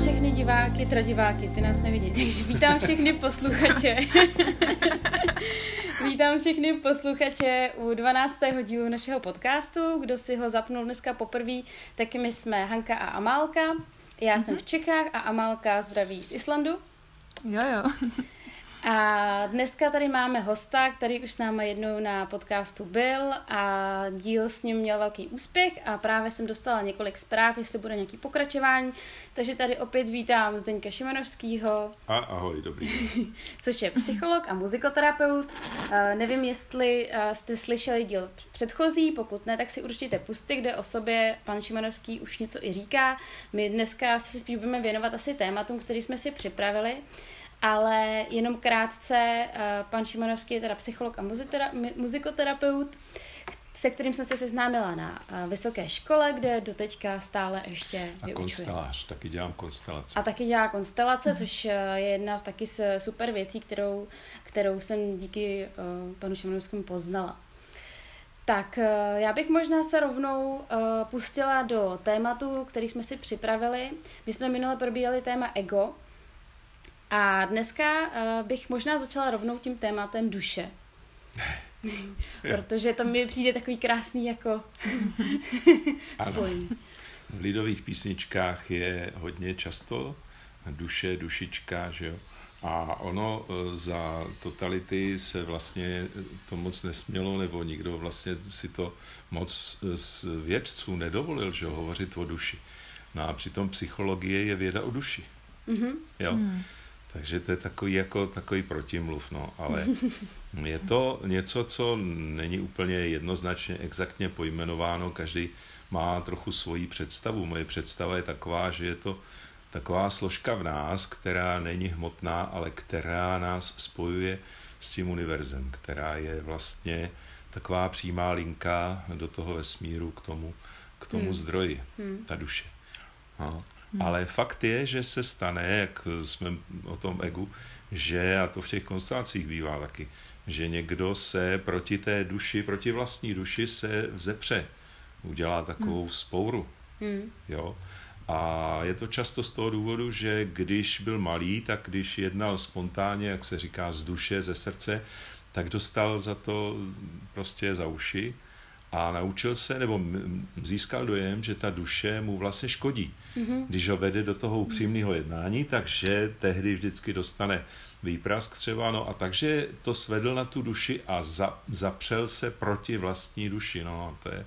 všechny diváky, teda diváky, ty nás nevidí, takže vítám všechny posluchače. vítám všechny posluchače u 12. dílu našeho podcastu. Kdo si ho zapnul dneska poprvé, tak my jsme Hanka a Amálka. Já mm-hmm. jsem v Čechách a Amálka zdraví z Islandu. Jo, jo. A dneska tady máme hosta, který už s námi jednou na podcastu byl a díl s ním měl velký úspěch a právě jsem dostala několik zpráv, jestli bude nějaký pokračování. Takže tady opět vítám Zdeňka Šimanovského. A ahoj, dobrý. což je psycholog a muzikoterapeut. Nevím, jestli jste slyšeli díl předchozí, pokud ne, tak si určitě pusty, kde o sobě pan Šimanovský už něco i říká. My dneska se spíš budeme věnovat asi tématům, který jsme si připravili. Ale jenom krátce, eh, pan Šimanovský je teda psycholog a muzikoterapeut, se kterým jsem se seznámila na eh, vysoké škole, kde doteďka stále ještě vyučuji. A konstelář, taky dělám konstelace. A taky dělá konstelace, což eh, je jedna z taky super věcí, kterou, kterou jsem díky panu Šimanovskému poznala. Tak já bych možná se rovnou pustila do tématu, který jsme si připravili. My jsme minule probírali téma ego, a dneska uh, bych možná začala rovnou tím tématem duše. Protože to mi přijde takový krásný jako spojení. V lidových písničkách je hodně často duše, dušička, že jo? A ono eh, za totality se vlastně to moc nesmělo, nebo nikdo vlastně si to moc z vědců nedovolil, že jo, hovořit o duši. No a přitom psychologie je věda o duši. Mm-hmm. Jo? Mm. Takže to je takový jako takový protimluv, no, ale je to něco, co není úplně jednoznačně exaktně pojmenováno, každý má trochu svoji představu. Moje představa je taková, že je to taková složka v nás, která není hmotná, ale která nás spojuje s tím univerzem, která je vlastně taková přímá linka do toho vesmíru k tomu, k tomu hmm. zdroji, hmm. ta duše. No. Hmm. Ale fakt je, že se stane, jak jsme o tom egu, že, a to v těch konstelacích bývá taky, že někdo se proti té duši, proti vlastní duši se vzepře. Udělá takovou hmm. spouru. Hmm. Jo? A je to často z toho důvodu, že když byl malý, tak když jednal spontánně, jak se říká, z duše, ze srdce, tak dostal za to prostě za uši a naučil se, nebo získal dojem, že ta duše mu vlastně škodí. Mm-hmm. Když ho vede do toho upřímného jednání, takže tehdy vždycky dostane výprask třeba, no a takže to svedl na tu duši a za, zapřel se proti vlastní duši, no to je,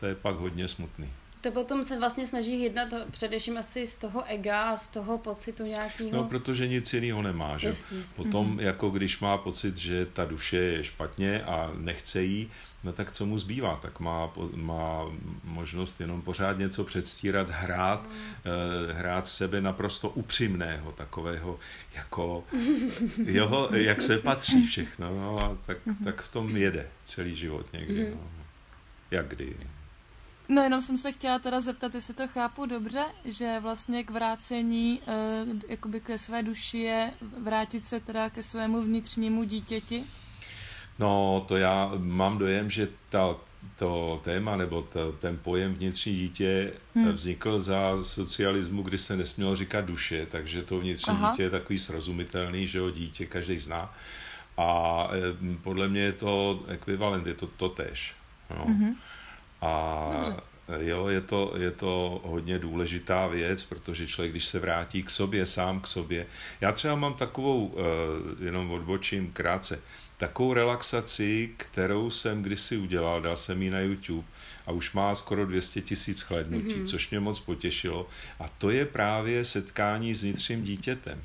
to je pak hodně smutný. To potom se vlastně snaží jednat především asi z toho ega, z toho pocitu nějakého. No, protože nic jiného nemá, že? Jasně. Potom, mm-hmm. jako když má pocit, že ta duše je špatně a nechce jí, no tak co mu zbývá? Tak má, má možnost jenom pořád něco předstírat, hrát, mm. hrát sebe naprosto upřímného, takového, jako, jeho, jak se patří všechno, no, a tak, mm-hmm. tak v tom jede celý život někdy, mm-hmm. no. Jak kdy. No jenom jsem se chtěla teda zeptat, jestli to chápu dobře, že vlastně k vrácení e, jakoby ke své duši je vrátit se teda ke svému vnitřnímu dítěti? No, to já mám dojem, že ta, to téma nebo to, ten pojem vnitřní dítě hmm. vznikl za socialismu, kdy se nesmělo říkat duše, takže to vnitřní Aha. dítě je takový srozumitelný, že ho dítě každý zná. A e, podle mě je to ekvivalent, je to totéž. No. Mm-hmm. A Dobře. jo, je to, je to hodně důležitá věc, protože člověk, když se vrátí k sobě, sám k sobě. Já třeba mám takovou, eh, jenom odbočím krátce, takovou relaxaci, kterou jsem kdysi udělal, dal jsem ji na YouTube a už má skoro 200 tisíc chlednutí, mm-hmm. což mě moc potěšilo. A to je právě setkání s vnitřním dítětem.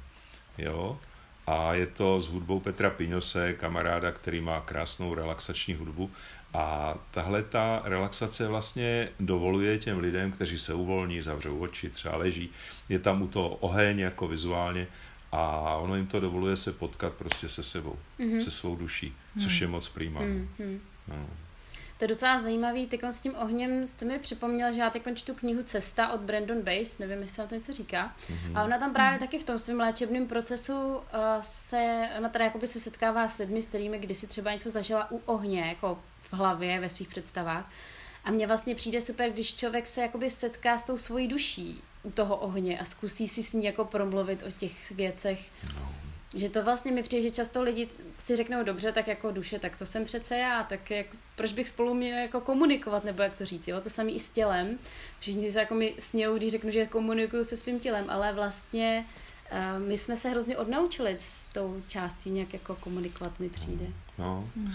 Jo? A je to s hudbou Petra Piňose, kamaráda, který má krásnou relaxační hudbu. A tahle ta relaxace vlastně dovoluje těm lidem, kteří se uvolní, zavřou oči, třeba leží, je tam u toho oheň jako vizuálně a ono jim to dovoluje se potkat prostě se sebou, mm-hmm. se svou duší, což mm. je moc prýmá. Mm-hmm. No. To je docela zajímavý. Teď s tím ohněm jste mi připomněl, že já teď čtu knihu Cesta od Brandon Bass, nevím, jestli vám to něco říká. Mm-hmm. A ona tam právě mm-hmm. taky v tom svém léčebném procesu uh, se, ona teda jakoby se setkává s lidmi, s kterými kdysi třeba něco zažila u ohně, jako v hlavě, ve svých představách. A mně vlastně přijde super, když člověk se jakoby setká s tou svojí duší u toho ohně a zkusí si s ní jako promluvit o těch věcech. No. Že to vlastně mi přijde, že často lidi si řeknou dobře, tak jako duše, tak to jsem přece já, tak jak, proč bych spolu měl jako komunikovat, nebo jak to říct, jo? To samé i s tělem. Všichni se jako mi smějou, když řeknu, že komunikuju se svým tělem, ale vlastně uh, my jsme se hrozně odnaučili s tou částí nějak jako komunikovat, mi přijde. No, hmm.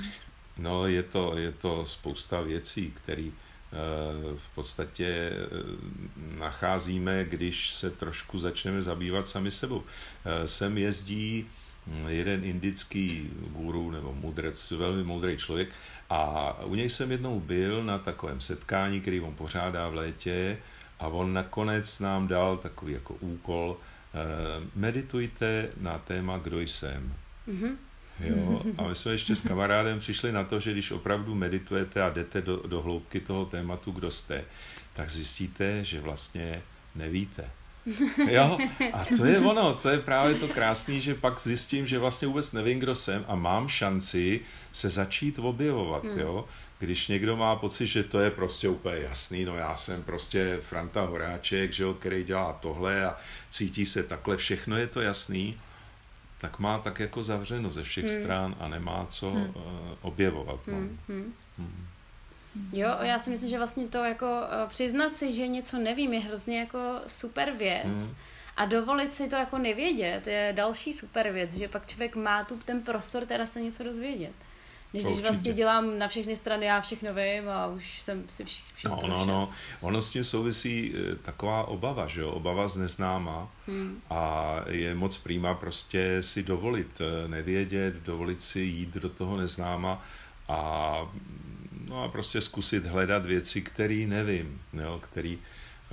No je, to, je to spousta věcí, které eh, v podstatě eh, nacházíme, když se trošku začneme zabývat sami sebou. Sem jezdí jeden indický guru nebo mudrec, velmi moudrý člověk a u něj jsem jednou byl na takovém setkání, který on pořádá v létě a on nakonec nám dal takový jako úkol, eh, meditujte na téma, kdo jsem. Mm-hmm. Jo? A my jsme ještě s kamarádem přišli na to, že když opravdu meditujete a jdete do, do hloubky toho tématu, kdo jste, tak zjistíte, že vlastně nevíte. Jo, a to je ono, to je právě to krásné, že pak zjistím, že vlastně vůbec nevím, kdo jsem a mám šanci se začít objevovat, hmm. jo. Když někdo má pocit, že to je prostě úplně jasný, no já jsem prostě Franta Horáček, že jo, který dělá tohle a cítí se takhle, všechno je to jasný, tak má tak jako zavřeno ze všech hmm. stran a nemá co hmm. uh, objevovat. No. Hmm. Hmm. Hmm. Jo, já si myslím, že vlastně to jako uh, přiznat si, že něco nevím, je hrozně jako super věc. Mm. A dovolit si to jako nevědět je další super věc, že pak člověk má tu ten prostor teda se něco dozvědět. Než když vlastně dělám na všechny strany, já všechno vím a už jsem si vši, všechno No, no, no. Ono s tím souvisí eh, taková obava, že jo? Obava z neznáma. Hmm. A je moc přímá prostě si dovolit eh, nevědět, dovolit si jít do toho neznáma a No a prostě zkusit hledat věci, které nevím, jo, které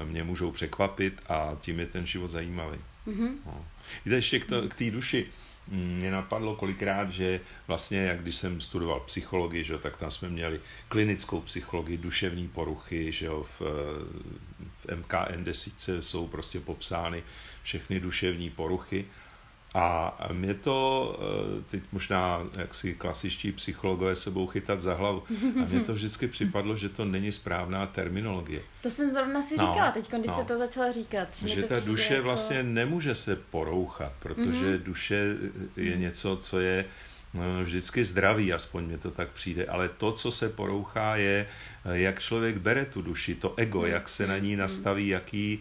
mě můžou překvapit a tím je ten život zajímavý. Mm-hmm. No. Víte, ještě k té duši, mě napadlo kolikrát, že vlastně, jak když jsem studoval psychologii, že, tak tam jsme měli klinickou psychologii, duševní poruchy, že v, v MKN desíce jsou prostě popsány všechny duševní poruchy a mě to, eh, teď možná jak si klasičtí psychologové se budou chytat za hlavu, a mně to vždycky připadlo, že to není správná terminologie. To jsem zrovna si říkala no, teď, když no. jste to začala říkat. Že, že ta duše jako... vlastně nemůže se porouchat, protože mm-hmm. duše je něco, co je eh, vždycky zdravý, aspoň mě to tak přijde, ale to, co se porouchá, je, eh, jak člověk bere tu duši, to ego, jak se na ní nastaví, jaký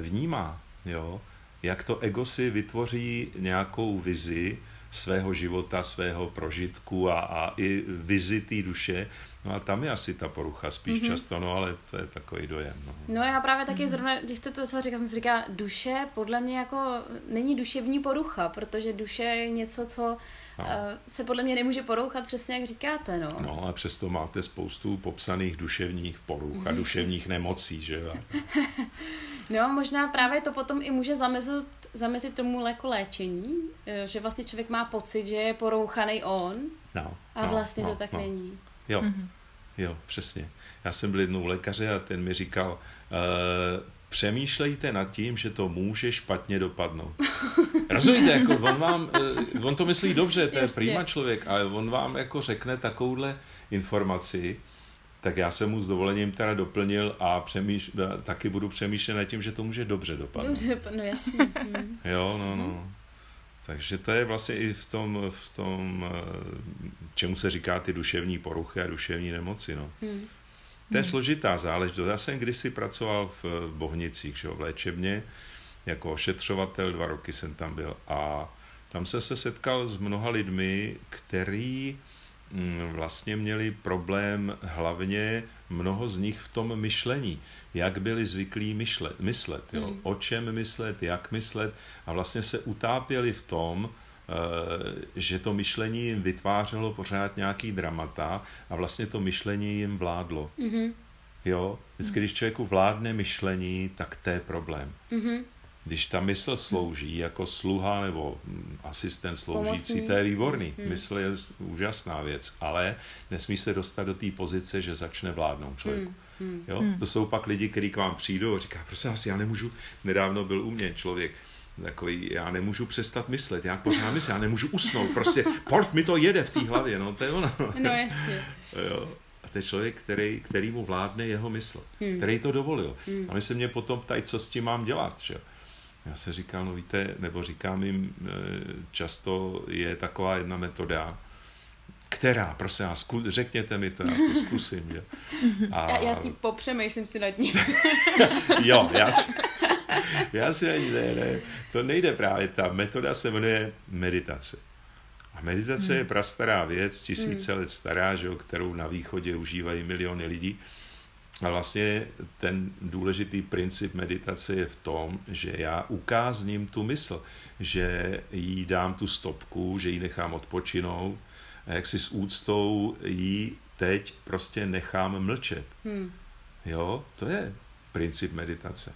vnímá, jo jak to ego si vytvoří nějakou vizi svého života, svého prožitku a, a i vizi té duše. No a tam je asi ta porucha spíš mm-hmm. často, no ale to je takový dojem. No, no já právě taky mm-hmm. zrovna, když jste to co říkal, jsem si říkala, duše podle mě jako není duševní porucha, protože duše je něco, co no. uh, se podle mě nemůže porouchat přesně jak říkáte. No, no a přesto máte spoustu popsaných duševních poruch a duševních nemocí, že jo? No, možná právě to potom i může zamezit, zamezit tomu jako léčení, eh, že vlastně člověk má pocit, že je porouchaný on no, a no, vlastně no, to tak no. není. Jo, mm-hmm. jo, přesně. Já jsem byl jednou lékaře a ten mi říkal, uh, přemýšlejte nad tím, že to může špatně dopadnout. Rozumíte, jako on vám, uh, on to myslí dobře, to je prýma člověk, ale on vám jako řekne takovouhle informaci, tak já jsem mu s dovolením teda doplnil a přemýš, taky budu přemýšlet nad tím, že to může dobře dopadnout. Dobře, no jasně. Jo, no, no. Takže to je vlastně i v tom, v tom, eh, čemu se říká ty duševní poruchy a duševní nemoci. No. Hmm. To je hmm. složitá záležitost. Já jsem kdysi pracoval v Bohnicích, že, v léčebně, jako ošetřovatel, dva roky jsem tam byl a tam jsem se setkal s mnoha lidmi, který vlastně měli problém hlavně mnoho z nich v tom myšlení, jak byli zvyklí myšlet, myslet, jo? Hmm. o čem myslet, jak myslet a vlastně se utápěli v tom, eh, že to myšlení jim vytvářelo pořád nějaký dramata a vlastně to myšlení jim vládlo. Mm-hmm. Jo, vždycky, když člověku vládne myšlení, tak to je problém. Mm-hmm. Když ta mysl slouží jako sluha nebo asistent sloužící, Pomocný. to je výborný. Hmm. Mysl je úžasná věc, ale nesmí se dostat do té pozice, že začne vládnout člověku. Hmm. Hmm. Jo? Hmm. To jsou pak lidi, kteří k vám přijdou a říká, prosím vás, já nemůžu, nedávno byl u mě člověk, takový, já nemůžu přestat myslet, já pořád myslím, já nemůžu usnout, prostě port mi to jede v té hlavě, no to je ono. No jasně. jo to je člověk, který, který mu vládne jeho mysl, hmm. který to dovolil. Hmm. A my se mě potom ptají, co s tím mám dělat. Že? Já se říkal, no víte, nebo říkám jim, eh, často je taková jedna metoda, která, prosím vás, řekněte mi to, já to zkusím. Že? A... Já, já si popřemýšlím si nad ní. jo, já si, já si ani ne, ne, to nejde právě, ta metoda se jmenuje meditace. A meditace hmm. je prastará věc, tisíce hmm. let stará, že, kterou na východě užívají miliony lidí. A vlastně ten důležitý princip meditace je v tom, že já ukázním tu mysl, že jí dám tu stopku, že ji nechám odpočinout a jak si s úctou jí teď prostě nechám mlčet. Hmm. Jo, to je princip meditace.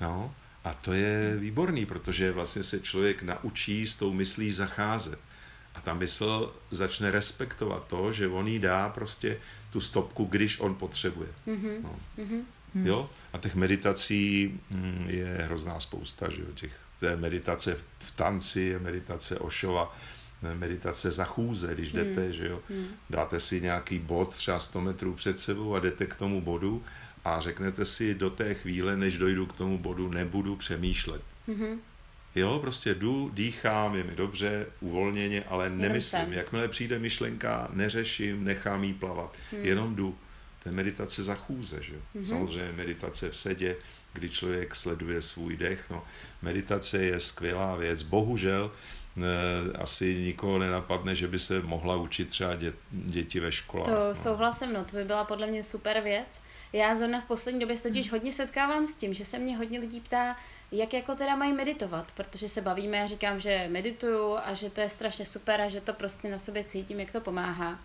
No, a to je výborný, protože vlastně se člověk naučí s tou myslí zacházet. A ta mysl začne respektovat to, že on jí dá prostě tu stopku, když on potřebuje. Mm-hmm. No. Mm-hmm. Jo? A těch meditací mm, je hrozná spousta. Že jo? Těch, té meditace v tanci, je meditace Ošova, meditace za chůze, když jdete, mm. že jo? Mm. dáte si nějaký bod třeba 100 metrů před sebou a jdete k tomu bodu a řeknete si do té chvíle, než dojdu k tomu bodu, nebudu přemýšlet. Mm-hmm. Jo, prostě jdu, dýchám, je mi dobře, uvolněně, ale nemyslím. Jakmile přijde myšlenka, neřeším, nechám jí plavat. Hmm. Jenom jdu. To je meditace za chůze, že? Mm-hmm. Samozřejmě meditace v sedě, kdy člověk sleduje svůj dech. No, meditace je skvělá věc. Bohužel e, asi nikoho nenapadne, že by se mohla učit třeba dě, děti ve školách. To no. souhlasím, no, to by byla podle mě super věc. Já zrovna v poslední době se totiž hodně setkávám s tím, že se mě hodně lidí ptá, jak jako teda mají meditovat, protože se bavíme, já říkám, že medituju a že to je strašně super a že to prostě na sobě cítím, jak to pomáhá.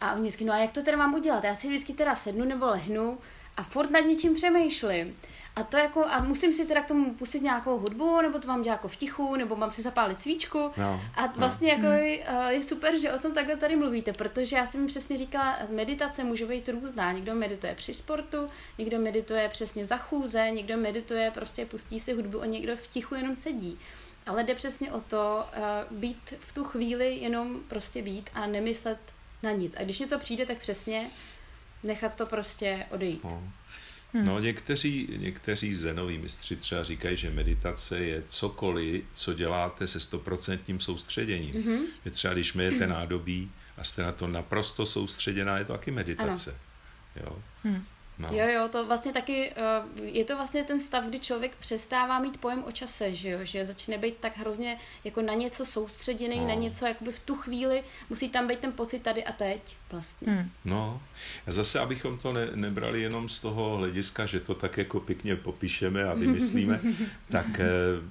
A oni vždycky, no a jak to teda mám udělat? Já si vždycky teda sednu nebo lehnu a furt nad něčím přemýšlím. A to jako, a musím si teda k tomu pustit nějakou hudbu, nebo to mám dělat jako v tichu, nebo mám si zapálit svíčku. No, a no. vlastně no. jako hmm. je super, že o tom takhle tady mluvíte, protože já jsem přesně říkala, meditace může být různá. Někdo medituje při sportu, někdo medituje přesně za chůze, někdo medituje, prostě pustí si hudbu a někdo v tichu jenom sedí. Ale jde přesně o to uh, být v tu chvíli jenom prostě být a nemyslet na nic. A když něco přijde, tak přesně nechat to prostě odejít. No. Hmm. No někteří, někteří zenoví mistři třeba říkají, že meditace je cokoliv, co děláte se stoprocentním soustředěním. Mm-hmm. Že třeba když myjete nádobí a jste na to naprosto soustředěná, je to taky meditace. Ano. Jo? Hmm. No. Jo, jo, to vlastně taky, uh, je to vlastně ten stav, kdy člověk přestává mít pojem o čase, že jo, že začne být tak hrozně jako na něco soustředěný, no. na něco jakoby v tu chvíli, musí tam být ten pocit tady a teď vlastně. Hmm. No, a zase, abychom to ne, nebrali jenom z toho hlediska, že to tak jako pěkně popíšeme a vymyslíme, tak uh,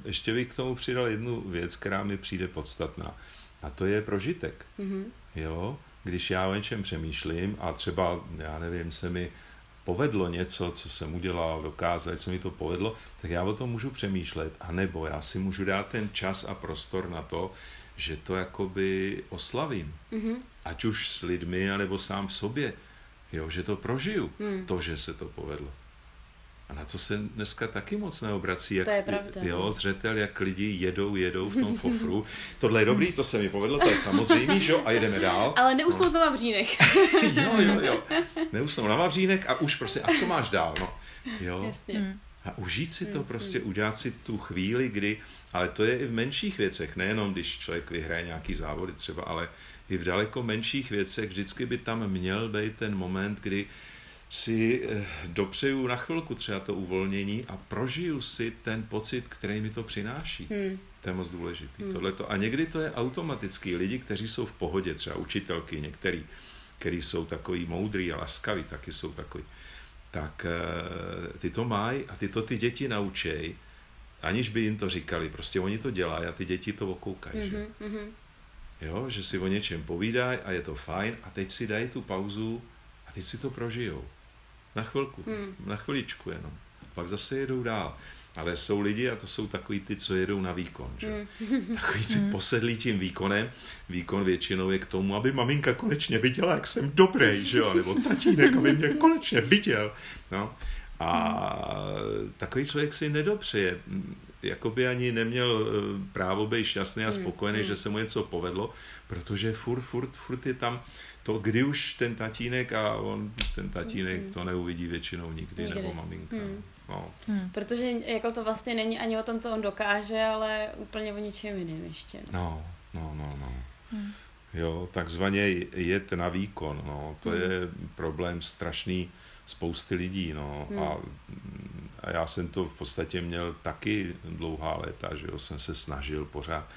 ještě bych k tomu přidal jednu věc, která mi přijde podstatná, a to je prožitek. Mm-hmm. Jo, když já o něčem přemýšlím a třeba, já nevím, se mi povedlo něco, co jsem udělal, dokázal, co mi to povedlo, tak já o tom můžu přemýšlet. A nebo já si můžu dát ten čas a prostor na to, že to jakoby oslavím. Mm-hmm. Ať už s lidmi, anebo sám v sobě. Jo, že to prožiju, mm. to, že se to povedlo. A na to se dneska taky moc neobrací, jak, to je pravda. jo, no. zřetel, jak lidi jedou, jedou v tom fofru. Tohle je dobrý, to se mi povedlo, to je samozřejmé, že jo, a jedeme dál. Ale neusnout no. na Mavřínek. jo, jo, jo. Neusnout na Mavřínek a už prostě, a co máš dál, no. Jo. Jasně. Hmm. A užít si to, hmm, prostě hmm. udělat si tu chvíli, kdy, ale to je i v menších věcech, nejenom když člověk vyhraje nějaký závody třeba, ale i v daleko menších věcech vždycky by tam měl být ten moment, kdy si eh, dopřeju na chvilku třeba to uvolnění a prožiju si ten pocit, který mi to přináší. Hmm. To je moc důležitý. Hmm. Tohleto. A někdy to je automatický. Lidi, kteří jsou v pohodě, třeba učitelky, některý, který jsou takový moudrý a laskaví, taky jsou takový. Tak eh, ty to mají a ty to ty děti naučej, aniž by jim to říkali. Prostě oni to dělají a ty děti to okoukají. Mm-hmm, že? Mm-hmm. Jo, že si o něčem povídají a je to fajn a teď si dají tu pauzu a teď si to prožijou. Na chvilku, hmm. na chviličku jenom. Pak zase jedou dál. Ale jsou lidi a to jsou takový ty, co jedou na výkon. Že? Hmm. Takový ty hmm. posedlí tím výkonem. Výkon většinou je k tomu, aby maminka konečně viděla, jak jsem dobrý, že jo? nebo tatínek, aby mě konečně viděl. No. A takový člověk si nedopřeje. Jakoby ani neměl eh, právo být šťastný a spokojený, že se mu něco povedlo, protože furt, furt, furt je tam to, kdy už ten tatínek a on, ten tatínek to neuvidí většinou nikdy, nikdy. nebo maminka. Hmm. No. Hmm. Protože jako to vlastně není ani o tom, co on dokáže, ale úplně o ničem jiném ještě. No, no, no, no. Hmm. Jo, takzvaně jet na výkon, no, to hmm. je problém strašný spousty lidí, no, hmm. a, a já jsem to v podstatě měl taky dlouhá léta, že jo, jsem se snažil pořád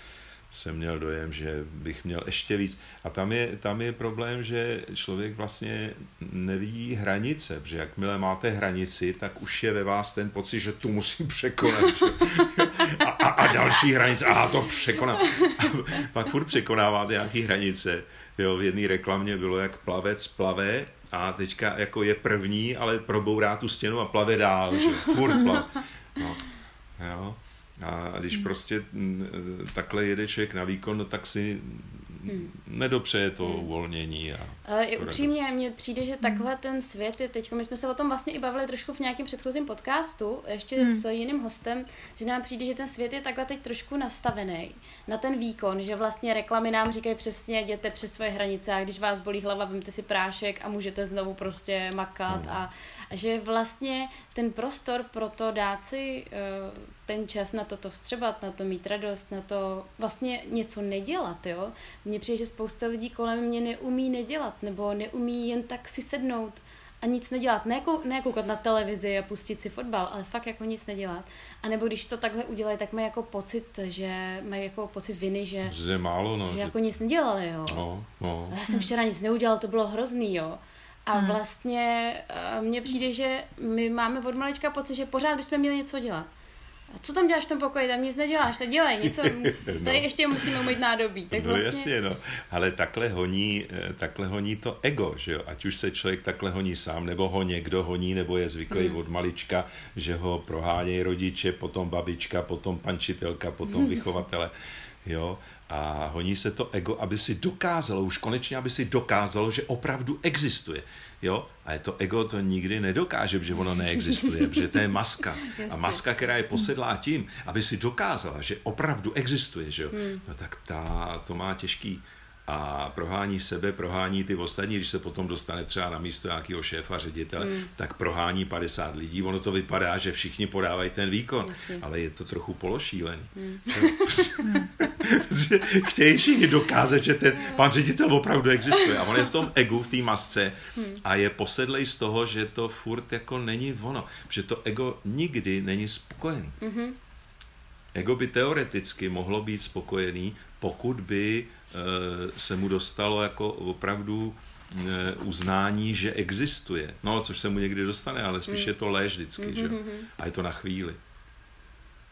jsem měl dojem, že bych měl ještě víc. A tam je, tam je problém, že člověk vlastně nevidí hranice, protože jakmile máte hranici, tak už je ve vás ten pocit, že tu musím překonat. Že? A, a, a další hranice, a to překonám. A pak furt překonáváte nějaké hranice. Jo, v jedné reklamě bylo, jak plavec plave a teďka jako je první, ale probourá tu stěnu a plave dál, že? Furt plave. No. Jo. A když hmm. prostě mm, takhle jede člověk na výkon, no tak si hmm. nedopřeje to hmm. uvolnění. A Ale i upřímně, mně přijde, že takhle ten svět je teď, my jsme se o tom vlastně i bavili trošku v nějakém předchozím podcastu, ještě hmm. s jiným hostem, že nám přijde, že ten svět je takhle teď trošku nastavený na ten výkon, že vlastně reklamy nám říkají přesně, jděte přes svoje hranice a když vás bolí hlava, vemte si prášek a můžete znovu prostě makat hmm. a, a že vlastně ten prostor pro to dát si uh, ten čas na to to vstřebat, na to mít radost, na to vlastně něco nedělat, jo. Mně přijde, že spousta lidí kolem mě neumí nedělat, nebo neumí jen tak si sednout a nic nedělat. Ne, kou, ne koukat na televizi a pustit si fotbal, ale fakt jako nic nedělat. A nebo když to takhle udělají, tak mají jako pocit, že mají jako pocit viny, že, že, málo, no, že, že jako nic nedělali, jo. No, no. já jsem včera nic neudělal, to bylo hrozný, jo. A hmm. vlastně uh, mně přijde, že my máme od malička pocit, že pořád bychom měli něco dělat. A co tam děláš v tom pokoji? Tam nic neděláš, tak dělej něco. Tady no. ještě musíme umýt nádobí. Tak no vlastně... jasně, no. Ale takhle honí, eh, takhle honí to ego, že jo? Ať už se člověk takhle honí sám, nebo ho někdo honí, nebo je zvyklý hmm. od malička, že ho prohánějí rodiče, potom babička, potom pančitelka, potom vychovatele, jo? A honí se to ego, aby si dokázalo, už konečně, aby si dokázalo, že opravdu existuje. Jo? A je to ego to nikdy nedokáže, že ono neexistuje, protože to je maska. A maska, která je posedlá tím, aby si dokázala, že opravdu existuje, že jo? Hmm. No tak ta, to má těžký a prohání sebe, prohání ty ostatní, když se potom dostane třeba na místo nějakého šéfa, ředitele, hmm. tak prohání 50 lidí. Ono to vypadá, že všichni podávají ten výkon, Jasně. ale je to trochu pološílený. Hmm. Chtějí všichni dokázat, že ten pan ředitel opravdu existuje. A on je v tom egu, v té masce hmm. a je posedlej z toho, že to furt jako není ono. Že to ego nikdy není spokojený. Hmm. Ego by teoreticky mohlo být spokojený, pokud by se mu dostalo jako opravdu eh, uznání, že existuje. No, což se mu někdy dostane, ale spíš je to léž vždycky, že? A je to na chvíli.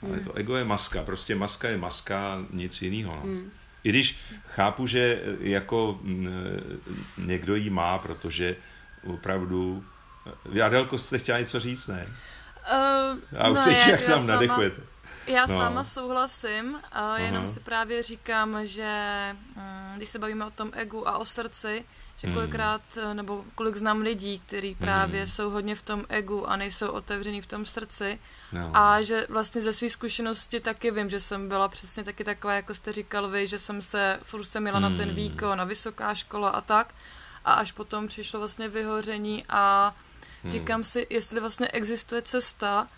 Ale to ego je maska, prostě maska je maska, nic jiného. No. Hmm. I když chápu, že jako mm, někdo jí má, protože opravdu... Adelko, jste chtěla něco říct, ne? Uh, A už no, se jak sám nadechujete. Já s no. váma souhlasím, a jenom Aha. si právě říkám, že mm, když se bavíme o tom egu a o srdci, že hmm. kolikrát, mm. nebo kolik znám lidí, kteří právě mm. jsou hodně v tom egu a nejsou otevřený v tom srdci no. a že vlastně ze své zkušenosti taky vím, že jsem byla přesně taky taková, jako jste říkal vy, že jsem se, furt jsem měla mm. na ten výkon, na vysoká škola a tak a až potom přišlo vlastně vyhoření a mm. říkám si, jestli vlastně existuje cesta, Eh,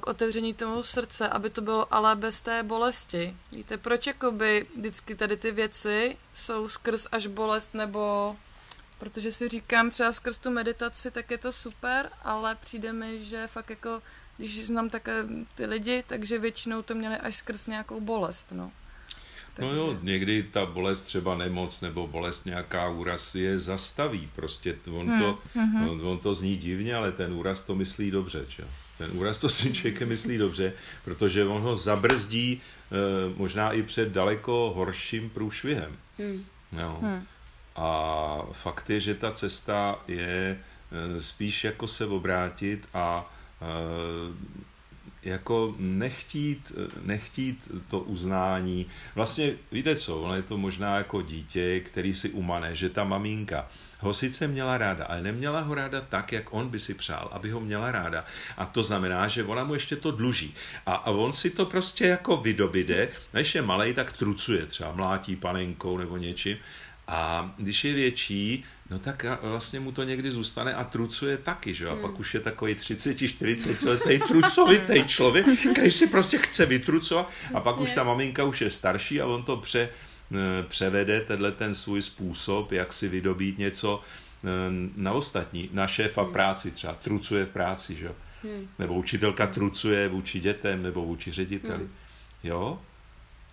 k otevření tomu srdce, aby to bylo ale bez té bolesti. Víte, proč jakoby vždycky tady ty věci jsou skrz až bolest, nebo protože si říkám třeba skrz tu meditaci, tak je to super, ale přijde mi, že fakt jako, když znám také ty lidi, takže většinou to měli až skrz nějakou bolest, no. Takže... No jo, někdy ta bolest, třeba nemoc nebo bolest nějaká úraz je zastaví. Prostě on, hmm, to, hmm. On, on to zní divně, ale ten úraz to myslí dobře. Čo? Ten úraz to si člověk myslí dobře, protože on ho zabrzdí eh, možná i před daleko horším průšvihem. Hmm. Jo. Hmm. A fakt je, že ta cesta je eh, spíš jako se obrátit a eh, jako nechtít, nechtít to uznání. Vlastně, víte co, ono je to možná jako dítě, který si umane, že ta maminka ho sice měla ráda, ale neměla ho ráda tak, jak on by si přál, aby ho měla ráda. A to znamená, že ona mu ještě to dluží. A, a on si to prostě jako vydobide, když je malej, tak trucuje třeba, mlátí panenkou nebo něčím. A když je větší, no tak vlastně mu to někdy zůstane a trucuje taky, že A pak hmm. už je takový 30-40 letý trucovitý člověk, který si prostě chce vytrucovat a pak už ta maminka už je starší a on to pře, eh, převede tenhle ten svůj způsob, jak si vydobít něco eh, na ostatní. Na šéfa hmm. práci třeba trucuje v práci, že hmm. Nebo učitelka trucuje vůči dětem nebo vůči řediteli. Jo?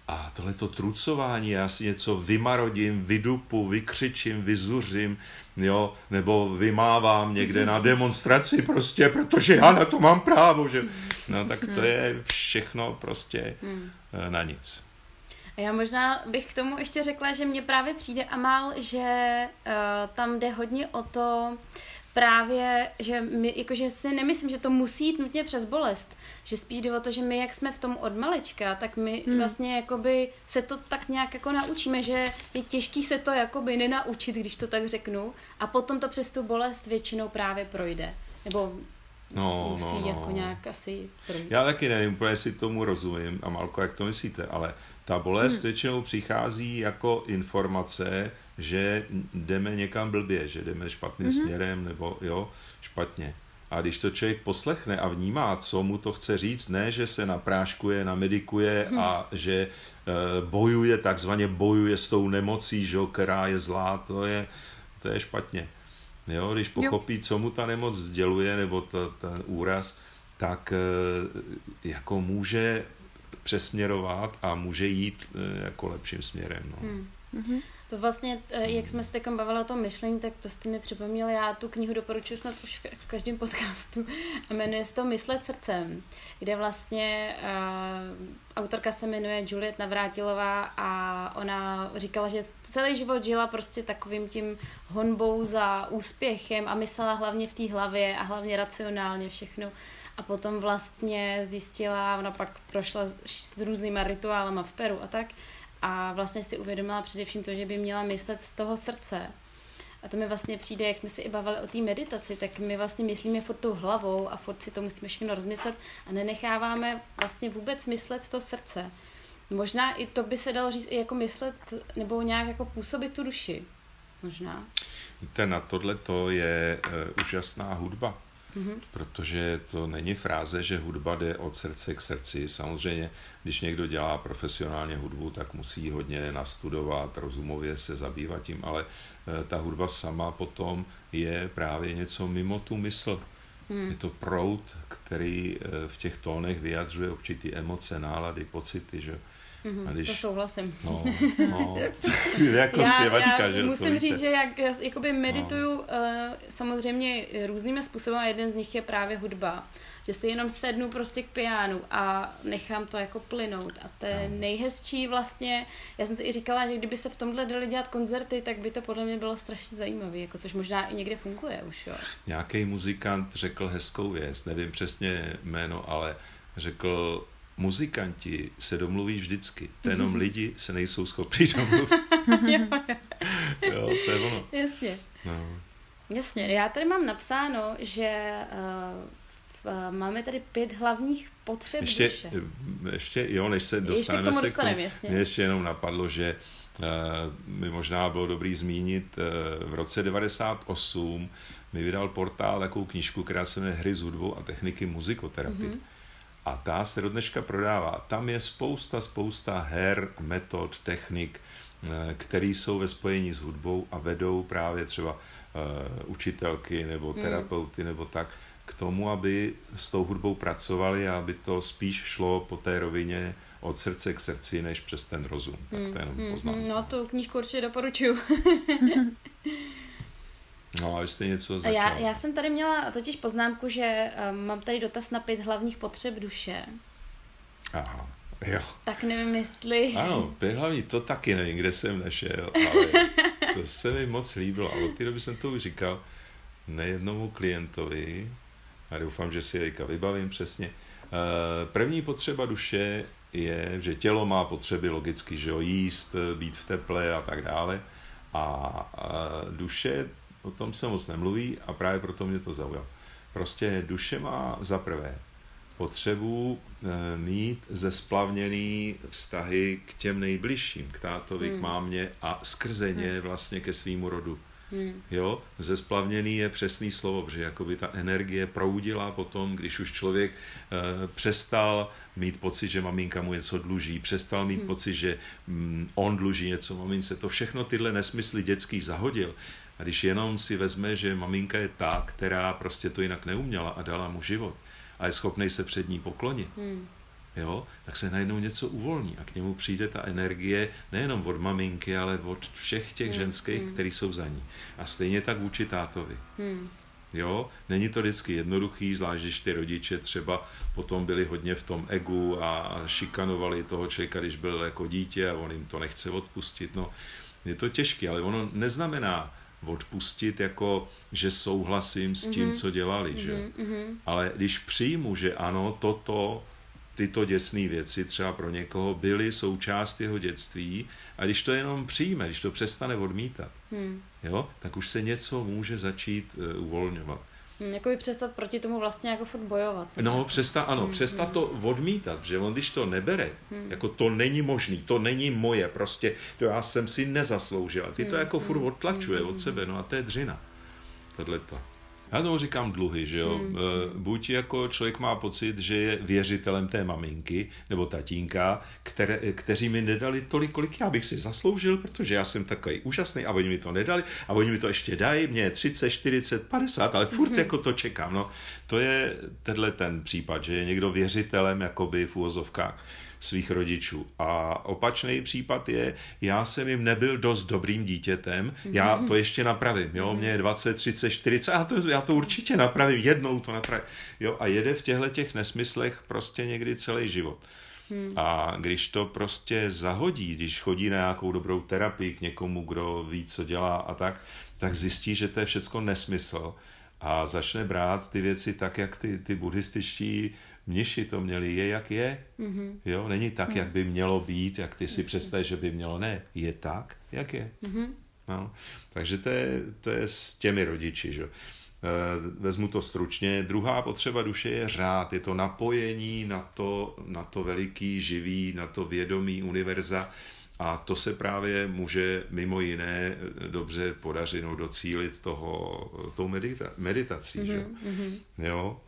A tohleto trucování, já si něco vymarodím, vydupu, vykřičím, vyzuřím, jo, nebo vymávám někde na demonstraci prostě, protože já na to mám právo, že? No tak to je všechno prostě eh, na nic. A já možná bych k tomu ještě řekla, že mně právě přijde Amal, že uh, tam jde hodně o to, uh, právě, že my, jakože si nemyslím, že to musí jít nutně přes bolest, že spíš jde o to, že my, jak jsme v tom od malička, tak my hmm. vlastně jakoby se to tak nějak jako naučíme, že je těžký se to jakoby nenaučit, když to tak řeknu, a potom to přes tu bolest většinou právě projde. Nebo no, musí no, no. jako nějak asi projít. Já taky nevím, úplně si tomu rozumím a Malko, jak to myslíte, ale ta bolest hmm. většinou přichází jako informace, že jdeme někam blbě, že jdeme špatným hmm. směrem nebo jo, špatně. A když to člověk poslechne a vnímá, co mu to chce říct, ne, že se napráškuje, namedikuje hmm. a že e, bojuje, takzvaně bojuje s tou nemocí, že, která je zlá, to je, to je špatně. Jo, když pochopí, jo. co mu ta nemoc sděluje, nebo ta, ten úraz, tak e, jako může přesměrovat a může jít eh, jako lepším směrem. No. Hmm. Mm-hmm. To vlastně, eh, jak jsme se teď bavili o tom myšlení, tak to jste mi připomněl, já tu knihu doporučuji snad už v každém podcastu a jmenuje se to Myslet srdcem, kde vlastně uh, autorka se jmenuje Juliet Navrátilová a ona říkala, že celý život žila prostě takovým tím honbou za úspěchem a myslela hlavně v té hlavě a hlavně racionálně všechno a potom vlastně zjistila, ona pak prošla s různýma rituálama v Peru a tak a vlastně si uvědomila především to, že by měla myslet z toho srdce. A to mi vlastně přijde, jak jsme si i bavili o té meditaci, tak my vlastně myslíme furt tou hlavou a furt si to musíme všechno rozmyslet a nenecháváme vlastně vůbec myslet to srdce. Možná i to by se dalo říct i jako myslet nebo nějak jako působit tu duši. Možná. Víte, na tohle to je uh, úžasná hudba Mm-hmm. Protože to není fráze, že hudba jde od srdce k srdci. Samozřejmě, když někdo dělá profesionálně hudbu, tak musí hodně nastudovat, rozumově se zabývat tím, ale eh, ta hudba sama potom je právě něco mimo tu mysl. Mm. Je to prout, který eh, v těch tónech vyjadřuje určitý emoce, nálady, pocity, že Mm-hmm, když, to souhlasím. No, no, jako já, zpěvačka, já že? Musím to říct, že jak jakoby medituju no. uh, samozřejmě různými způsoby a jeden z nich je právě hudba. Že si jenom sednu prostě k pianu a nechám to jako plynout. A to je no. nejhezčí vlastně. Já jsem si i říkala, že kdyby se v tomhle dali dělat koncerty, tak by to podle mě bylo strašně zajímavé, jako což možná i někde funguje už, jo. Nějaký muzikant řekl hezkou věc, nevím přesně jméno, ale řekl, muzikanti se domluví vždycky, to jenom lidi se nejsou schopni domluvit. jo, to je ono. Jasně. No. Jasně, já tady mám napsáno, že uh, máme tady pět hlavních potřeb ještě, duše. Ještě, jo, než se dostaneme ještě k tomu se k tomu, jasně. mě ještě jenom napadlo, že uh, mi možná bylo dobrý zmínit, uh, v roce 98 mi vydal portál takovou knížku, která se jmenuje Hry s hudbou a techniky muzikoterapie. Mm-hmm. A ta se do dneška prodává. Tam je spousta, spousta her, metod, technik, eh, které jsou ve spojení s hudbou a vedou právě třeba uh, učitelky nebo hmm. terapeuty nebo tak k tomu, aby s tou hudbou pracovali a aby to spíš šlo po té rovině od srdce k srdci, než přes ten rozum. Tak to je jenom hmm, poznámka. No, tu knížku určitě doporučuju. No a jste něco začal. Já, já jsem tady měla totiž poznámku, že um, mám tady dotaz na pět hlavních potřeb duše. Aha, jo. Tak nevím, jestli... Ano, pět hlavní, to taky nevím, kde jsem našel, ale to se mi moc líbilo. A od té doby jsem to už říkal nejednomu klientovi, a doufám, že si teďka vybavím přesně, První potřeba duše je, že tělo má potřeby logicky, že jo, jíst, být v teple a tak dále. A, a duše, o tom se moc nemluví a právě proto mě to zaujalo. Prostě duše má za prvé potřebu e, mít zesplavněný vztahy k těm nejbližším, k tátovi, hmm. k mámě a skrze ně hmm. vlastně ke svýmu rodu. Hmm. Jo, zesplavněný je přesný slovo, protože jakoby ta energie proudila potom, když už člověk e, přestal mít pocit, že maminka mu něco dluží, přestal mít hmm. pocit, že mm, on dluží něco mamince. To všechno tyhle nesmysly dětský zahodil. A když jenom si vezme, že maminka je ta, která prostě to jinak neuměla a dala mu život a je schopný se před ní poklonit, hmm jo, tak se najednou něco uvolní a k němu přijde ta energie nejenom od maminky, ale od všech těch hmm. ženských, hmm. který jsou za ní. A stejně tak vůči tátovi. Hmm. Jo, není to vždycky jednoduchý, zvlášť když ty rodiče třeba potom byli hodně v tom egu a šikanovali toho člověka, když byl jako dítě a on jim to nechce odpustit. No, je to těžké, ale ono neznamená odpustit jako, že souhlasím s tím, mm-hmm. co dělali, mm-hmm. že? Mm-hmm. Ale když přijmu, že ano, toto tyto děsné věci třeba pro někoho byly součást jeho dětství a když to jenom přijme, když to přestane odmítat, hmm. jo, tak už se něco může začít uh, uvolňovat. Hmm, jako by přestat proti tomu vlastně jako furt bojovat. No, přestat, ano, hmm, přestat hmm. to odmítat, že on když to nebere, hmm. jako to není možný, to není moje, prostě to já jsem si nezasloužil. Ty to hmm. jako furt odtlačuje hmm. od sebe, no a to je dřina. Tohle to. Já tomu říkám dluhy, že jo. Hmm. Eh, buď jako člověk má pocit, že je věřitelem té maminky nebo tatínka, které, kteří mi nedali tolik, kolik já bych si zasloužil, protože já jsem takový úžasný a oni mi to nedali a oni mi to ještě dají, mě je 30, 40, 50, ale furt hmm. jako to čekám. No, to je tenhle ten případ, že je někdo věřitelem jakoby v úvozovkách svých rodičů. A opačný případ je, já jsem jim nebyl dost dobrým dítětem, já to ještě napravím, jo, mě je 20, 30, 40, a to, já to určitě napravím, jednou to napravím, jo, a jede v těchto těch nesmyslech prostě někdy celý život. Hmm. A když to prostě zahodí, když chodí na nějakou dobrou terapii k někomu, kdo ví, co dělá a tak, tak zjistí, že to je všecko nesmysl a začne brát ty věci tak, jak ty, ty buddhističtí mniši to měli, je jak je. Mm-hmm. Jo, není tak, mm. jak by mělo být, jak ty si představíš, že by mělo. Ne, je tak, jak je. Mm-hmm. No, takže to je, to je s těmi rodiči. Že? Eh, vezmu to stručně. Druhá potřeba duše je řád, je to napojení na to, na to veliký, živý, na to vědomí univerza. A to se právě může mimo jiné dobře podařit no, docílit toho, tou medita- meditací. Mm-hmm. Že? Mm-hmm. Jo?